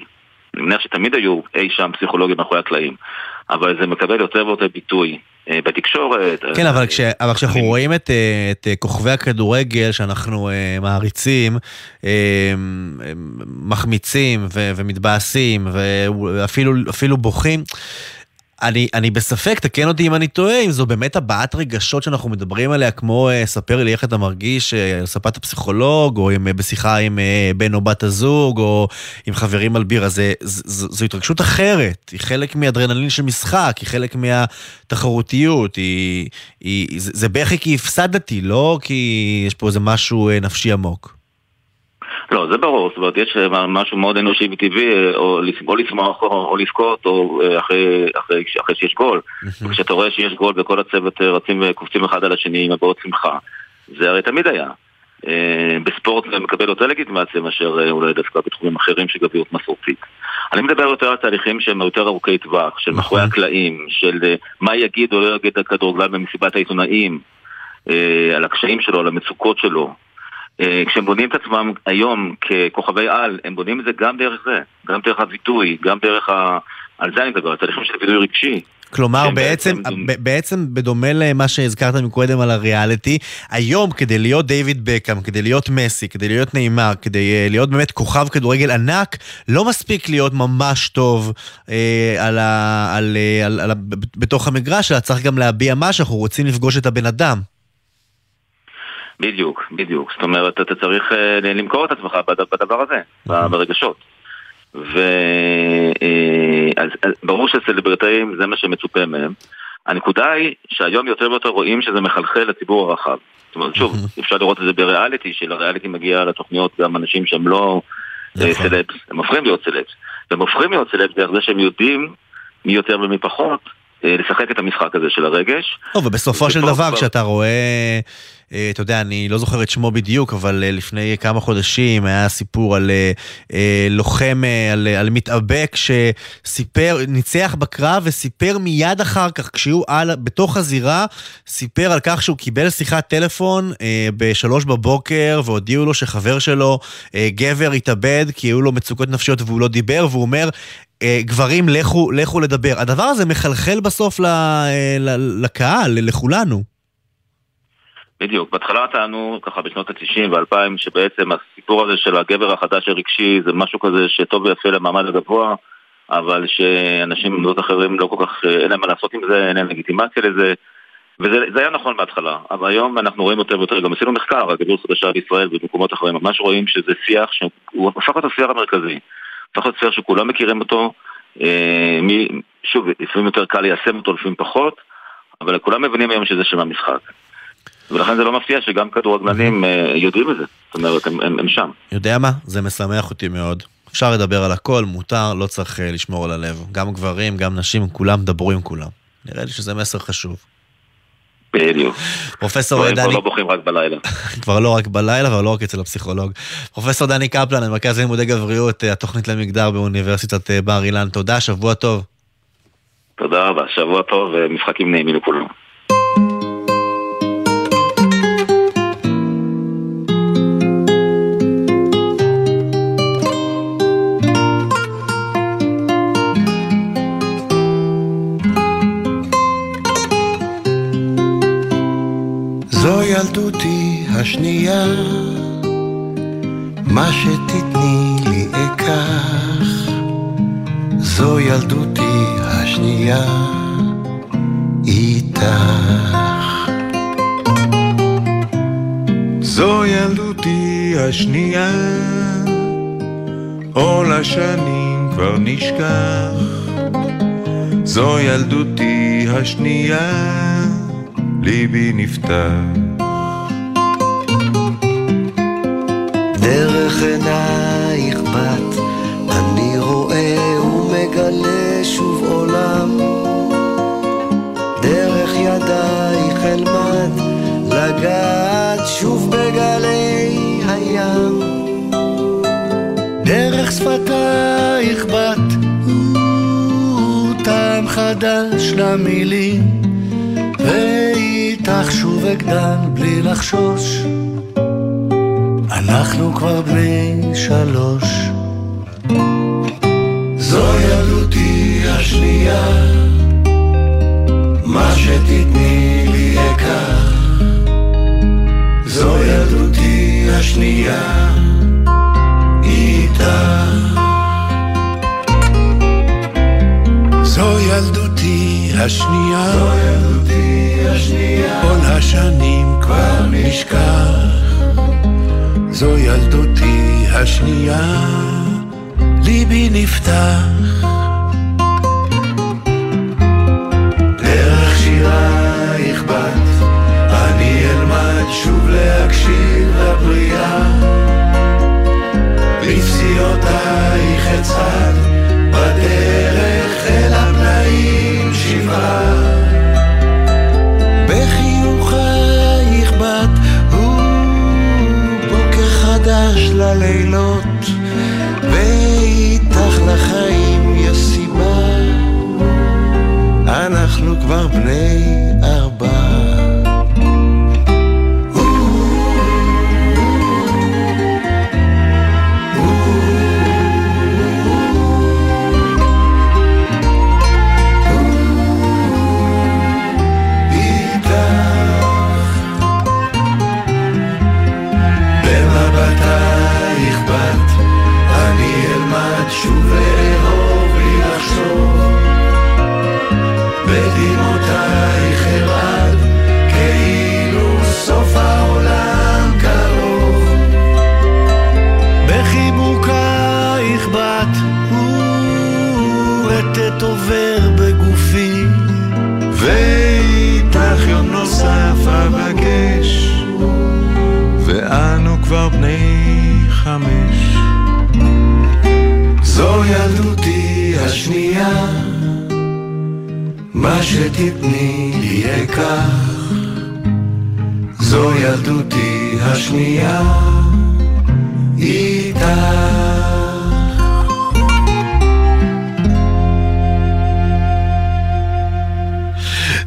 אני מניח שתמיד היו אי שם פסיכולוגים מאחורי הקלעים, אבל זה מקבל יותר ויותר ביטוי אה, בתקשורת. כן, אבל, כש, אבל כשאנחנו רואים את, את כוכבי הכדורגל שאנחנו מעריצים, מחמיצים ו, ומתבאסים ואפילו אפילו בוכים, אני, אני בספק, תקן אותי אם אני טועה, אם זו באמת הבעת רגשות שאנחנו מדברים עליה, כמו אה, ספר לי איך אתה מרגיש אה, ספת הפסיכולוג, או עם, אה, בשיחה עם בן או בת הזוג, או עם חברים על בירה, זה, ז, ז, זו התרגשות אחרת, היא חלק מאדרנלין של משחק, היא חלק מהתחרותיות, היא, היא, זה, זה בכי כי הפסדתי, לא כי יש פה איזה משהו נפשי עמוק. לא, זה ברור, זאת אומרת, יש אה, משהו מאוד אנושי וטבעי, אה, או, או לשמוח או, או לבכות, או אה, אחרי, אחרי, אחרי שיש גול. וכשאתה רואה שיש גול וכל הצוות אה, רצים וקופצים אחד על השני עם הבעות שמחה, זה הרי תמיד היה. אה, בספורט זה מקבל יותר לגיטימציה מאשר אה, אולי דווקא בתחומים אחרים של גביות מסורתית. אני מדבר יותר על תהליכים שהם יותר ארוכי טווח, של מאחורי הקלעים, של אה, מה יגיד או לא יגיד הכדורגלן במסיבת העיתונאים, אה, על הקשיים שלו, על המצוקות שלו. אה, כשהם בונים את עצמם היום ככוכבי על, הם בונים את זה גם דרך זה, גם דרך הביטוי, גם דרך ה... על זה אני מדבר, על תהליכים של וידוי רגשי. כלומר, בעצם, בעצם- בעצם בדומה למה שהזכרת מקודם על הריאליטי, היום כדי להיות דיוויד בקאם, כדי להיות מסי, כדי להיות נאמר, כדי uh, להיות באמת כוכב כדורגל ענק, לא מספיק להיות ממש טוב uh, על ה, על, uh, על, על, ב- בתוך המגרש, אלא צריך גם להביע משהו, אנחנו רוצים לפגוש את הבן אדם. בדיוק, בדיוק. זאת אומרת, אתה צריך אה, למכור את עצמך בד- בדבר הזה, ב- ברגשות. ו... אה, ברור שסלבריטאים זה מה שמצופה מהם. הנקודה היא שהיום יותר ויותר רואים שזה מחלחל לציבור הרחב. זאת אומרת, שוב, אפשר לראות את זה בריאליטי, שלריאליטי מגיע לתוכניות גם אנשים שהם לא נכון. סלבס, הם הופכים להיות סלבס. והם הופכים להיות סלבס דרך זה שהם יודעים מי יותר ומי פחות לשחק את המשחק הזה של הרגש. לא, ובסופו של דבר, כשאתה רואה, אה, אתה יודע, אני לא זוכר את שמו בדיוק, אבל אה, לפני כמה חודשים היה סיפור על אה, אה, לוחם, אה, על, על מתאבק שסיפר, ניצח בקרב וסיפר מיד אחר כך, כשהוא על, בתוך הזירה, סיפר על כך שהוא קיבל שיחת טלפון אה, בשלוש בבוקר, והודיעו לו שחבר שלו, אה, גבר, התאבד, כי היו לו מצוקות נפשיות והוא לא דיבר, והוא אומר, אה, גברים, לכו, לכו לדבר. הדבר הזה מחלחל בסוף ל, אה, ל, לקהל, לכולנו. בדיוק, בהתחלה טענו ככה בשנות ה-90 ו-2000 שבעצם הסיפור הזה של הגבר החדש הרגשי זה משהו כזה שטוב ויפה למעמד הגבוה אבל שאנשים במדינות אחרים לא כל כך, אין להם מה לעשות עם זה, אין להם לגיטימציה לזה. וזה זה היה נכון בהתחלה, אבל היום אנחנו רואים יותר ויותר, גם עשינו מחקר על גביר חדשה בישראל ובמקומות אחרים, ממש רואים שזה שיח שהוא הפך להיות השיח המרכזי, הפך להיות שיח שכולם מכירים אותו, אה, שוב, לפעמים יותר קל ליישם אותו, לפעמים פחות, אבל כולם מבינים היום שזה שם המשחק. ולכן זה לא מפתיע שגם כדורגלנים אה, יודעים את זה, זאת אומרת, הם, הם, הם שם. יודע מה? זה משמח אותי מאוד. אפשר לדבר על הכל, מותר, לא צריך אה, לשמור על הלב. גם גברים, גם נשים, כולם דברו עם כולם. נראה לי שזה מסר חשוב. בדיוק. פרופסור כבר דני, לא בוכים רק בלילה. כבר לא רק בלילה, אבל לא רק אצל הפסיכולוג. פרופסור דני קפלן, ממרכז לימודי גבריות, אה, התוכנית למגדר באוניברסיטת בר אילן. תודה, שבוע טוב. תודה רבה, שבוע טוב ומשחקים נעימים לכולם. זו ילדותי השנייה, מה שתתני לי אקח. זו ילדותי השנייה, איתך. זו ילדותי השנייה, עול השנים כבר נשכח. זו ילדותי השנייה, ליבי נפתח. דרך עינייך בת, אני רואה ומגלה שוב עולם. דרך ידייך אלמד לגעת שוב בגלי הים. דרך שפתייך בת, טעם חדש למילים, ואיתך שוב אגדל בלי לחשוש. אנחנו כבר בני שלוש. זו ילדותי השנייה, מה שתתני לי אקח. זו ילדותי השנייה, איתך. ילדותי השנייה, זו ילדותי השנייה, כל השנים כבר נשכח. זו ילדותי השנייה, ליבי נפתח. ללילות, ואיתך לחיים יש סיבה. אנחנו כבר בני כבר בני חמש. זו ילדותי השנייה, מה שתתני לי אקח. זו ילדותי השנייה, איתך.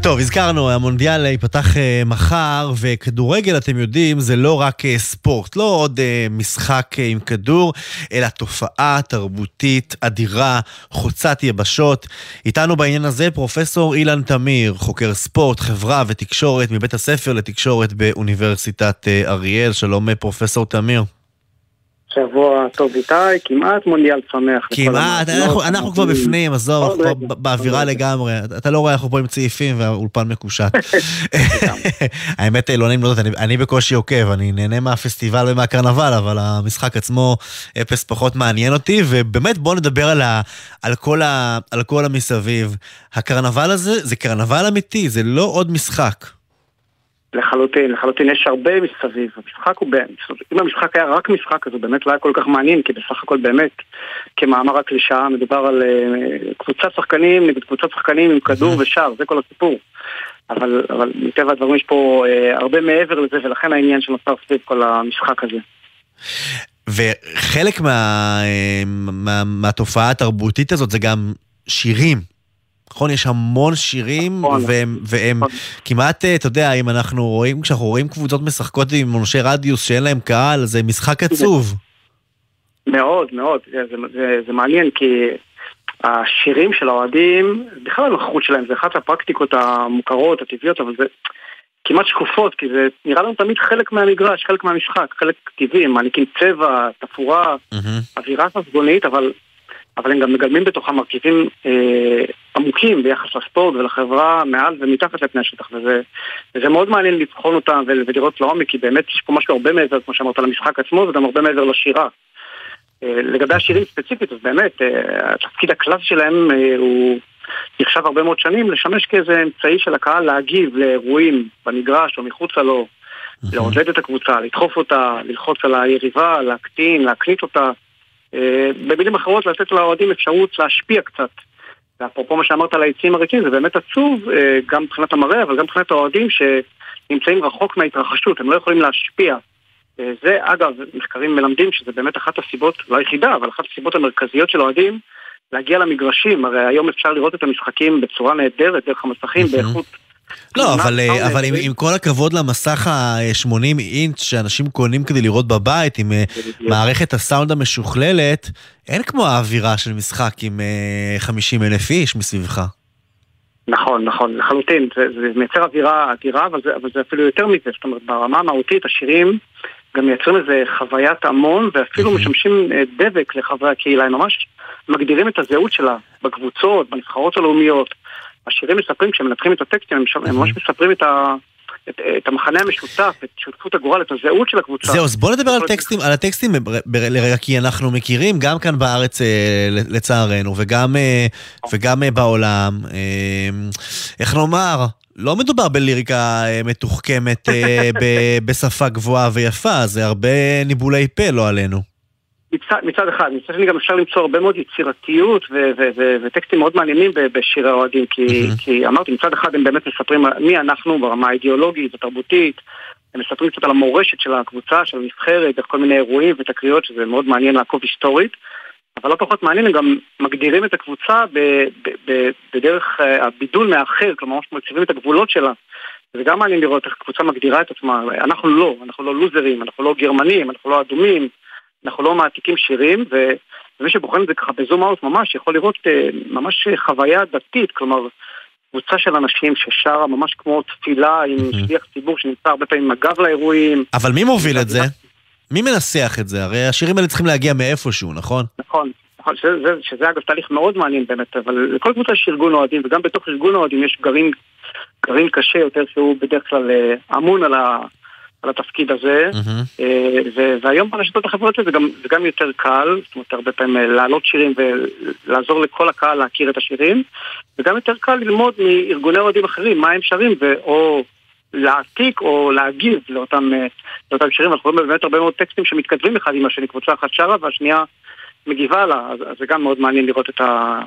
טוב, הזכרנו, המונדיאל ייפתח אה, מחר, וכדורגל, אתם יודעים, זה לא רק אה, ספורט, לא עוד אה, משחק עם כדור, אלא תופעה תרבותית אדירה, חוצת יבשות. איתנו בעניין הזה פרופסור אילן תמיר, חוקר ספורט, חברה ותקשורת מבית הספר לתקשורת באוניברסיטת אריאל. שלום, פרופסור תמיר. שבוע טוב איתי, כמעט מונדיאל שמח. כמעט, אנחנו, אנחנו כבר. בפנים, עזוב, אנחנו כבר באווירה. לגמרי. אתה לא רואה, אנחנו פה עם צעיפים והאולפן מקושט. האמת, לא נעים להודות, אני, אני בקושי עוקב, אני נהנה מהפסטיבל ומהקרנבל, אבל המשחק עצמו אפס פחות מעניין אותי, ובאמת בואו נדבר על, ה, על, כל ה, על כל המסביב. הקרנבל הזה זה קרנבל אמיתי, זה לא עוד משחק. לחלוטין, לחלוטין יש הרבה מסביב, המשחק הוא באמת, אם המשחק היה רק משחק אז הוא באמת לא היה כל כך מעניין, כי בסך הכל באמת, כמאמר הקלישאה, מדובר על uh, קבוצת שחקנים נגד קבוצת שחקנים עם כדור ושער, זה כל הסיפור. אבל, אבל מטבע הדברים יש פה uh, הרבה מעבר לזה, ולכן העניין שנוצר סביב כל המשחק הזה. וחלק מה, אה, מה, מהתופעה התרבותית הזאת זה גם שירים. נכון? יש המון שירים, נכון, והם, והם נכון. כמעט, אה, אתה יודע, אם אנחנו רואים, כשאנחנו רואים קבוצות משחקות עם אנשי רדיוס שאין להם קהל, זה משחק עצוב. מאוד, מאוד. זה, זה, זה, זה מעניין, כי השירים של האוהדים, בכלל הנוכחות שלהם, זה אחת הפרקטיקות המוכרות, הטבעיות, אבל זה כמעט שקופות, כי זה נראה לנו תמיד חלק מהמגרש, חלק מהמשחק, חלק טבעי, מעניקים צבע, תפאורה, mm-hmm. אווירה ססגונית, אבל, אבל הם גם מגלמים בתוכם מרכיבים אה, עמוקים ביחס לספורט ולחברה מעל ומתחת לפני השטח, וזה, וזה מאוד מעניין לבחון אותם ולראות לעומק, כי באמת יש פה משהו הרבה מעבר, כמו שאמרת, למשחק עצמו, וגם הרבה מעבר לשירה. אה, לגבי השירים ספציפית, אז באמת, אה, התפקיד הקלאס שלהם אה, הוא נחשב הרבה מאוד שנים לשמש כאיזה אמצעי של הקהל להגיב לאירועים במגרש או מחוצה לו, לעודד את הקבוצה, לדחוף אותה, ללחוץ על היריבה, להקטין, להקליט אותה. במילים אחרות, לתת לאוהדים אפשרות להשפיע קצת. ואפרופו מה שאמרת על העצים הריקים, זה באמת עצוב, גם מבחינת המראה, אבל גם מבחינת האוהדים שנמצאים רחוק מההתרחשות, הם לא יכולים להשפיע. זה, אגב, מחקרים מלמדים שזה באמת אחת הסיבות, לא היחידה, אבל אחת הסיבות המרכזיות של אוהדים להגיע למגרשים. הרי היום אפשר לראות את המשחקים בצורה נהדרת, דרך המסכים, באיכות... לא, אבל, אה, אבל עם, עם כל הכבוד למסך ה-80 אינץ' שאנשים קונים כדי לראות בבית, עם אה, מערכת הסאונד המשוכללת, אין כמו האווירה של משחק עם 50 אה, אלף איש מסביבך. נכון, נכון, לחלוטין. זה, זה מייצר אווירה אדירה, אבל זה, אבל זה אפילו יותר מזה. זאת אומרת, ברמה המהותית, השירים גם מייצרים איזה חוויית המון, ואפילו משמשים דבק לחברי הקהילה. הם ממש מגדירים את הזהות שלה בקבוצות, בנבחרות הלאומיות. השירים מספרים, כשהם מנתחים את הטקסטים, הם ממש מספרים את ה... את, את המחנה המשותף, את שותפות הגורל, את הזהות של הקבוצה. זהו, אז בוא נדבר על טקסטים, על הטקסטים לרגע, כי אנחנו מכירים גם כאן בארץ אה, לצערנו, וגם, אה, וגם אה, בעולם, איך נאמר, לא מדובר בליריקה מתוחכמת בשפה גבוהה ויפה, זה הרבה ניבולי פה, לא עלינו. מצד, מצד אחד, מצד שני גם אפשר למצוא הרבה מאוד יצירתיות ו- ו- ו- וטקסטים מאוד מעניינים בשירי האוהדים, כי, mm-hmm. כי אמרתי, מצד אחד הם באמת מספרים מי אנחנו ברמה האידיאולוגית התרבותית, הם מספרים קצת על המורשת של הקבוצה, של הנבחרת, דרך כל מיני אירועים ותקריות, שזה מאוד מעניין לעקוב היסטורית, אבל לא פחות מעניין, הם גם מגדירים את הקבוצה ב- ב- ב- בדרך uh, הבידול מהאחר, כלומר ממש מציבים את הגבולות שלה. זה גם מעניין לראות איך הקבוצה מגדירה את עצמה, אנחנו לא, אנחנו לא לוזרים, אנחנו לא גרמנים, אנחנו לא אדומים. אנחנו לא מעתיקים שירים. ומי שבוחן את זה ככה בזום אאוט ממש יכול לראות אה, ממש חוויה דתית, כלומר קבוצה של אנשים ששרה ממש כמו תפילה עם שליח ציבור שנמצא הרבה פעמים עם הגב לאירועים. אבל מי מוביל את זה? מי מנסח את זה? הרי השירים האלה צריכים להגיע מאיפשהו, נכון? נכון. נכון, שזה, שזה אגב תהליך מאוד מעניין באמת, אבל לכל קבוצה יש ארגון אוהדים, וגם בתוך ארגון אוהדים יש גרעין, גרעין קשה יותר שהוא בדרך כלל אה, אמון על, ה, על התפקיד הזה, mm-hmm. והיום ברשתות החברתיות זה גם, זה גם יותר קל, זאת אומרת הרבה פעמים אה, להעלות שירים ולעזור לכל הקהל להכיר את השירים, וגם יותר קל ללמוד מארגוני אוהדים אחרים מה הם שרים, או להעתיק או להגיב לאותם, אה, לאותם שירים, אנחנו רואים באמת הרבה מאוד טקסטים שמתכתבים אחד עם השני, קבוצה אחת שרה והשנייה מגיבה לה, אז, אז זה גם מאוד מעניין לראות את ה...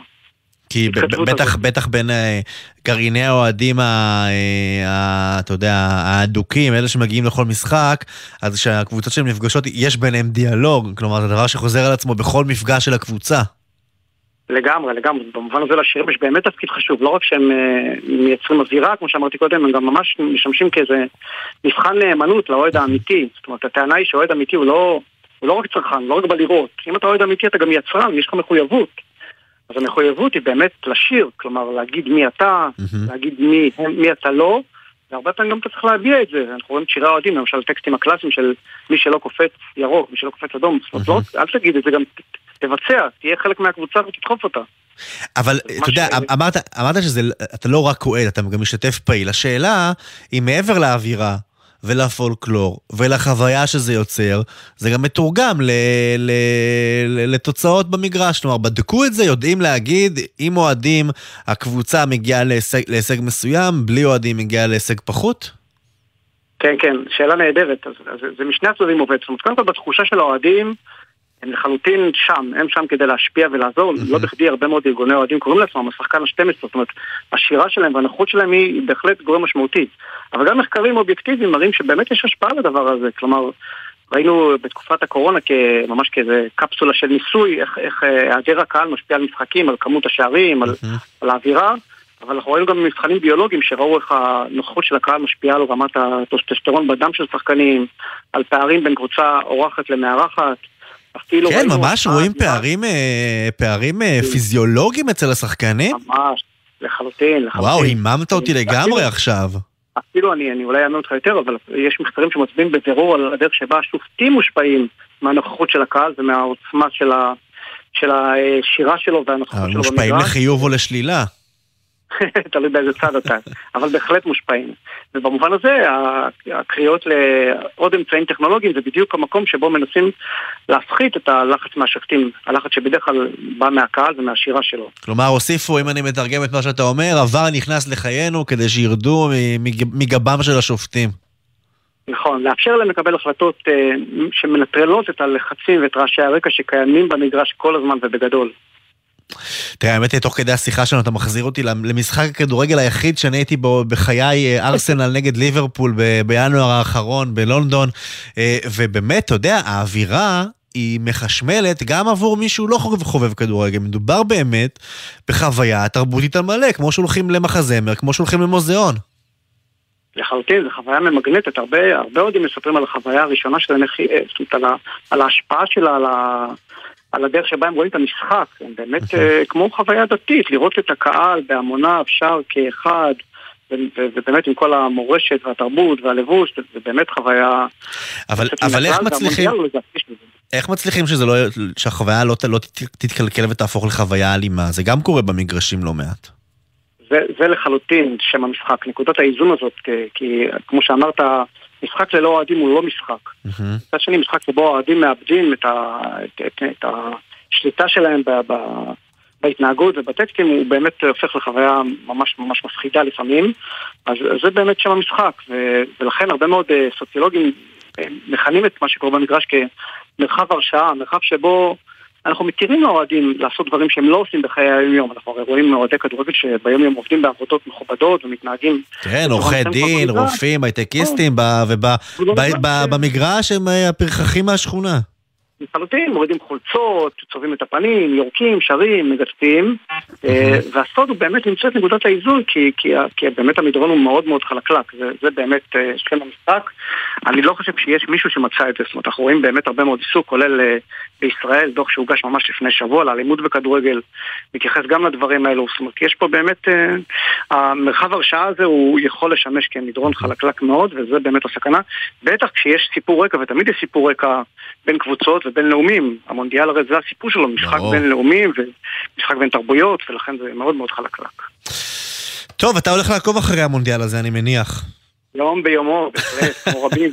כי בטח, בטח בין אה, גרעיני האוהדים, אה, אתה יודע, האדוקים, אלה שמגיעים לכל משחק, אז כשהקבוצות שלהם נפגשות, יש ביניהם דיאלוג, כלומר, זה דבר שחוזר על עצמו בכל מפגש של הקבוצה. לגמרי, לגמרי. במובן הזה לשירים יש באמת תפקיד חשוב. לא רק שהם אה, מייצרים אווירה, כמו שאמרתי קודם, הם גם ממש משמשים כאיזה מבחן נאמנות לאוהד האמיתי. זאת אומרת, הטענה היא שאוהד אמיתי הוא לא, הוא לא רק צרכן, לא רק בלירות. אם אתה אוהד אמיתי אתה גם יצרן, יש לך מחויבות. אז המחויבות היא באמת לשיר, כלומר להגיד מי אתה, mm-hmm. להגיד מי, מי אתה לא, והרבה פעמים גם אתה צריך להביע את זה. אנחנו רואים את שירי האוהדים, למשל הטקסטים הקלאסיים של מי שלא קופץ ירוק, מי שלא קופץ אדום. זאת אומרת, mm-hmm. אל תגיד את זה, גם תבצע, תהיה חלק מהקבוצה ותדחוף אותה. אבל אתה יודע, ש... אמרת, אמרת שאתה לא רק כועד, אתה גם משתתף פעיל. השאלה היא מעבר לאווירה, ולפולקלור ולחוויה שזה יוצר, זה גם מתורגם ל, ל, ל, לתוצאות במגרש. כלומר, בדקו את זה, יודעים להגיד, אם אוהדים, הקבוצה מגיעה להישג, להישג מסוים, בלי אוהדים מגיעה להישג פחות? כן, כן, שאלה נהדרת. אז, אז זה משני הצדדים עובד. זאת אומרת, קודם כל בתחושה של האוהדים, הם לחלוטין שם, הם שם כדי להשפיע ולעזור. לא בכדי הרבה מאוד ארגוני אוהדים קוראים לעצמם השחקן ה-12, זאת אומרת, השירה שלהם והנוחות שלהם היא בהחלט גורם משמעותי. אבל גם מחקרים אובייקטיביים מראים שבאמת יש השפעה לדבר הזה. כלומר, ראינו בתקופת הקורונה ממש כאיזה קפסולה של ניסוי, איך, איך אה, היעדר הקהל משפיע על משחקים, על כמות השערים, על, על האווירה. אבל אנחנו ראינו גם במבחנים ביולוגיים שראו איך הנוכחות של הקהל משפיעה על רמת הטוסטסטרון בדם של שחקנים, על פערים בין קבוצה אורחת למארחת. אפילו כן, ממש רואים פערים, אה, פערים אה. פיזיולוגיים אצל השחקנים? ממש, לחלוטין, לחלוטין. וואו, היממת אותי לגמרי עכשיו. אפילו אני, אני אולי אענה אותך יותר, אבל יש מחקרים שמצביעים בבירור על הדרך שבה השופטים מושפעים מהנוכחות של הקהל ומהעוצמה של, ה, של השירה שלו והנוכחות שלו במגרש. מושפעים לחיוב או לשלילה. תלוי באיזה צד אתה, אבל בהחלט מושפעים. ובמובן הזה, הקריאות לעוד אמצעים טכנולוגיים זה בדיוק המקום שבו מנסים להפחית את הלחץ מהשופטים, הלחץ שבדרך כלל בא מהקהל ומהשירה שלו. כלומר, הוסיפו, אם אני מתרגם את מה שאתה אומר, עבר נכנס לחיינו כדי שירדו מגבם של השופטים. נכון, לאפשר להם לקבל החלטות אה, שמנטרלות את הלחצים ואת רעשי הרקע שקיימים במגרש כל הזמן ובגדול. תראה, האמת היא, תוך כדי השיחה שלנו אתה מחזיר אותי למשחק הכדורגל היחיד שאני הייתי בו בחיי, אה, ארסנל נגד ליברפול בינואר האחרון בלונדון, אה, ובאמת, אתה יודע, האווירה היא מחשמלת גם עבור מי שהוא לא חובב, חובב כדורגל. מדובר באמת בחוויה תרבותית על מלא, כמו שהולכים למחזמר, כמו שהולכים למוזיאון. לחלוטין, זו חוויה ממגנטת, הרבה, הרבה אוהדים מספרים על החוויה הראשונה שלהם, אה, זאת אומרת, על, על ההשפעה שלה, על, ה, על הדרך שבה הם רואים את המשחק, הם באמת uh, כמו חוויה דתית, לראות את הקהל בהמוניו שר כאחד, ובאמת עם כל המורשת והתרבות והלבוש, זה באמת חוויה... אבל, אבל איך מצליחים... איך מצליחים שזה לא, שהחוויה לא, לא תתקלקל ותהפוך לחוויה אלימה? זה גם קורה במגרשים לא מעט. זה, זה לחלוטין שם המשחק, נקודת האיזון הזאת, כי, כי כמו שאמרת, משחק ללא אוהדים הוא לא משחק. מצד. שני, משחק שבו האוהדים מאבדים את, ה, את, את, את השליטה שלהם ב, ב, בהתנהגות ובטקסטים, הוא באמת הופך לחוויה ממש ממש מפחידה לפעמים. אז זה באמת שם המשחק, ו, ולכן הרבה מאוד אה, סוציולוגים אה, מכנים את מה שקורה במגרש כמרחב הרשעה, מרחב שבו... אנחנו מתירים לאוהדים לעשות דברים שהם לא עושים בחיי היום-יום. אנחנו הרי רואים אוהדי כדורגל שביום-יום עובדים בעבודות מכובדות ומתנהגים... כן, עורכי דין, רופאים, הייטקיסטים, ובמגרש הם אה, הפרחחים מהשכונה. לחלוטין, מורידים חולצות, צובעים את הפנים, יורקים, שרים, מגצפים אה, והסוד הוא באמת למצוא את נקודת האיזון כי, כי, כי באמת המדרון הוא מאוד מאוד חלקלק, זה, זה באמת אה, שם המשחק. אני לא חושב שיש מישהו שמצא את זה, זאת אומרת אנחנו רואים באמת הרבה מאוד עיסוק, כולל אה, בישראל, דוח שהוגש ממש לפני שבוע לאלימות בכדורגל, מתייחס גם לדברים האלו, זאת אומרת יש פה באמת, המרחב הרשעה הזה הוא יכול לשמש כמדרון חלקלק מאוד וזה באמת הסכנה, בטח כשיש סיפור רקע ותמיד יש סיפור רקע בין קבוצות ובינלאומיים. המונדיאל הרי זה הסיפור שלו, משחק בינלאומי ומשחק בין תרבויות, ולכן זה מאוד מאוד חלקלק. טוב, אתה הולך לעקוב אחרי המונדיאל הזה, אני מניח. יום ביומו, בהחלט, כמו רבים.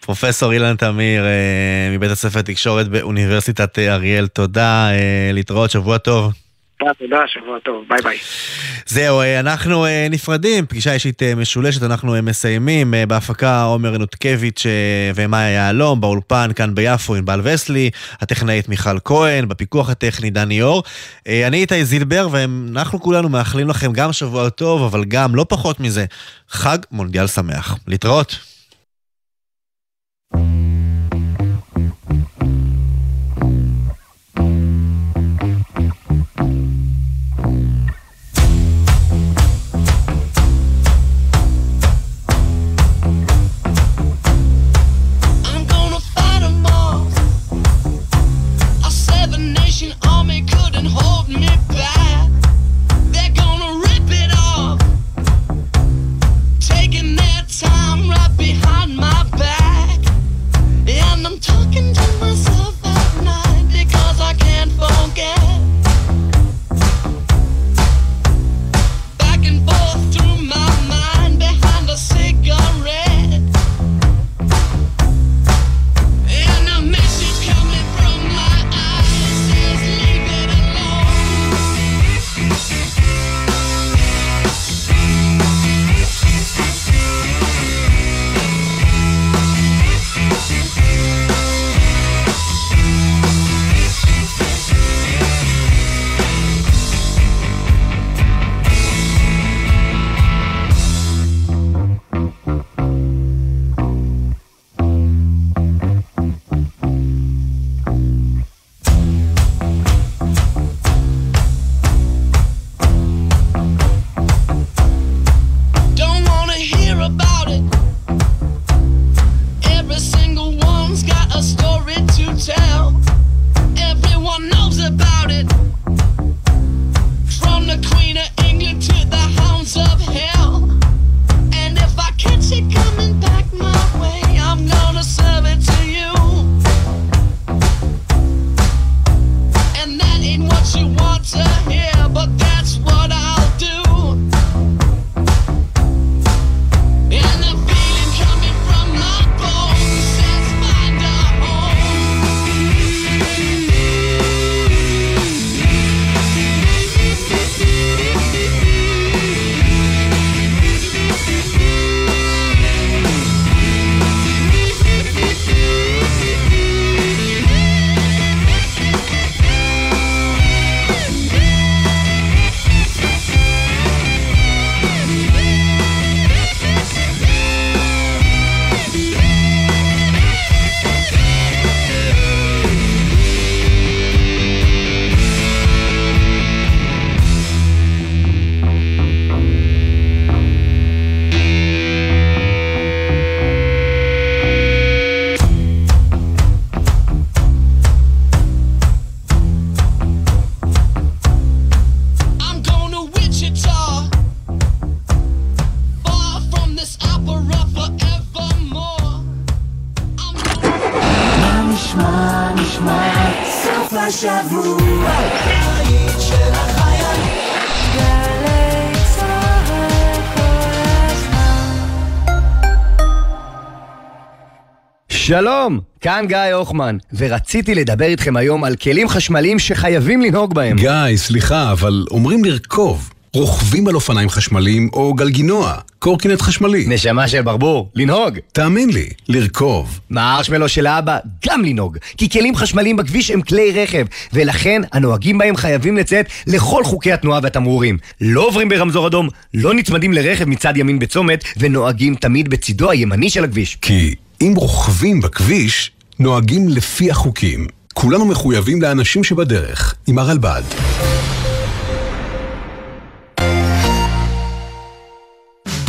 פרופסור אילן תמיר אה, מבית הספר תקשורת באוניברסיטת אריאל, תודה, אה, להתראות, שבוע טוב. תודה, תודה, שבוע טוב, ביי ביי. זהו, אה, אנחנו אה, נפרדים, פגישה אישית אה, משולשת, אנחנו מסיימים בהפקה עומר נותקביץ' ומאיה יהלום, באולפן כאן ביפו עם בעל וסלי, הטכנאית מיכל כהן, בפיקוח הטכני דני אור. אני איתי זילבר, ואנחנו כולנו מאחלים לכם גם שבוע טוב, אבל גם, לא פחות מזה, חג מונדיאל שמח. להתראות. השבוע. הבית של החיילים. גלי צהל כל הזמן. שלום, כאן גיא הוחמן, ורציתי לדבר איתכם היום על כלים חשמליים שחייבים לנהוג בהם. גיא, סליחה, אבל אומרים לרכוב. רוכבים על אופניים חשמליים או גלגינוע, קורקינט חשמלי. נשמה של ברבור, לנהוג. תאמין לי, לרכוב. מהארשמלו של האבא, גם לנהוג. כי כלים חשמליים בכביש הם כלי רכב, ולכן הנוהגים בהם חייבים לציית לכל חוקי התנועה והתמרורים. לא עוברים ברמזור אדום, לא נצמדים לרכב מצד ימין בצומת, ונוהגים תמיד בצידו הימני של הכביש. כי אם רוכבים בכביש, נוהגים לפי החוקים. כולנו מחויבים לאנשים שבדרך, עם הרלב"ד.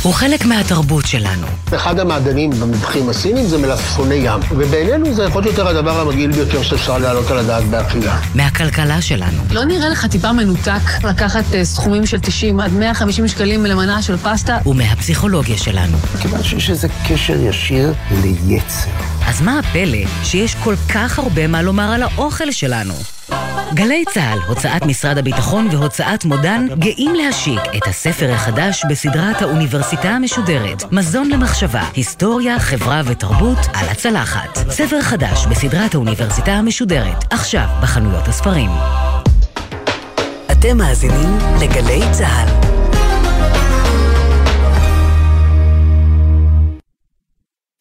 הוא חלק מהתרבות שלנו. אחד המעדנים במטבחים הסינים זה מלפפוני ים, ובינינו זה יכול להיות יותר הדבר המגעיל ביותר שאפשר להעלות על הדעת באכילה. מהכלכלה שלנו. לא נראה לך טיפה מנותק לקחת אה, סכומים של 90 עד 150 שקלים למנה של פסטה? ומהפסיכולוגיה שלנו. כיוון שיש איזה קשר ישיר ליצר. אז מה הפלא שיש כל כך הרבה מה לומר על האוכל שלנו? גלי צה"ל, הוצאת משרד הביטחון והוצאת מודן גאים להשיק את הספר החדש בסדרת האוניברסיטה המשודרת, מזון למחשבה, היסטוריה, חברה ותרבות על הצלחת. ספר חדש בסדרת האוניברסיטה המשודרת, עכשיו בחנויות הספרים. אתם מאזינים לגלי צה"ל.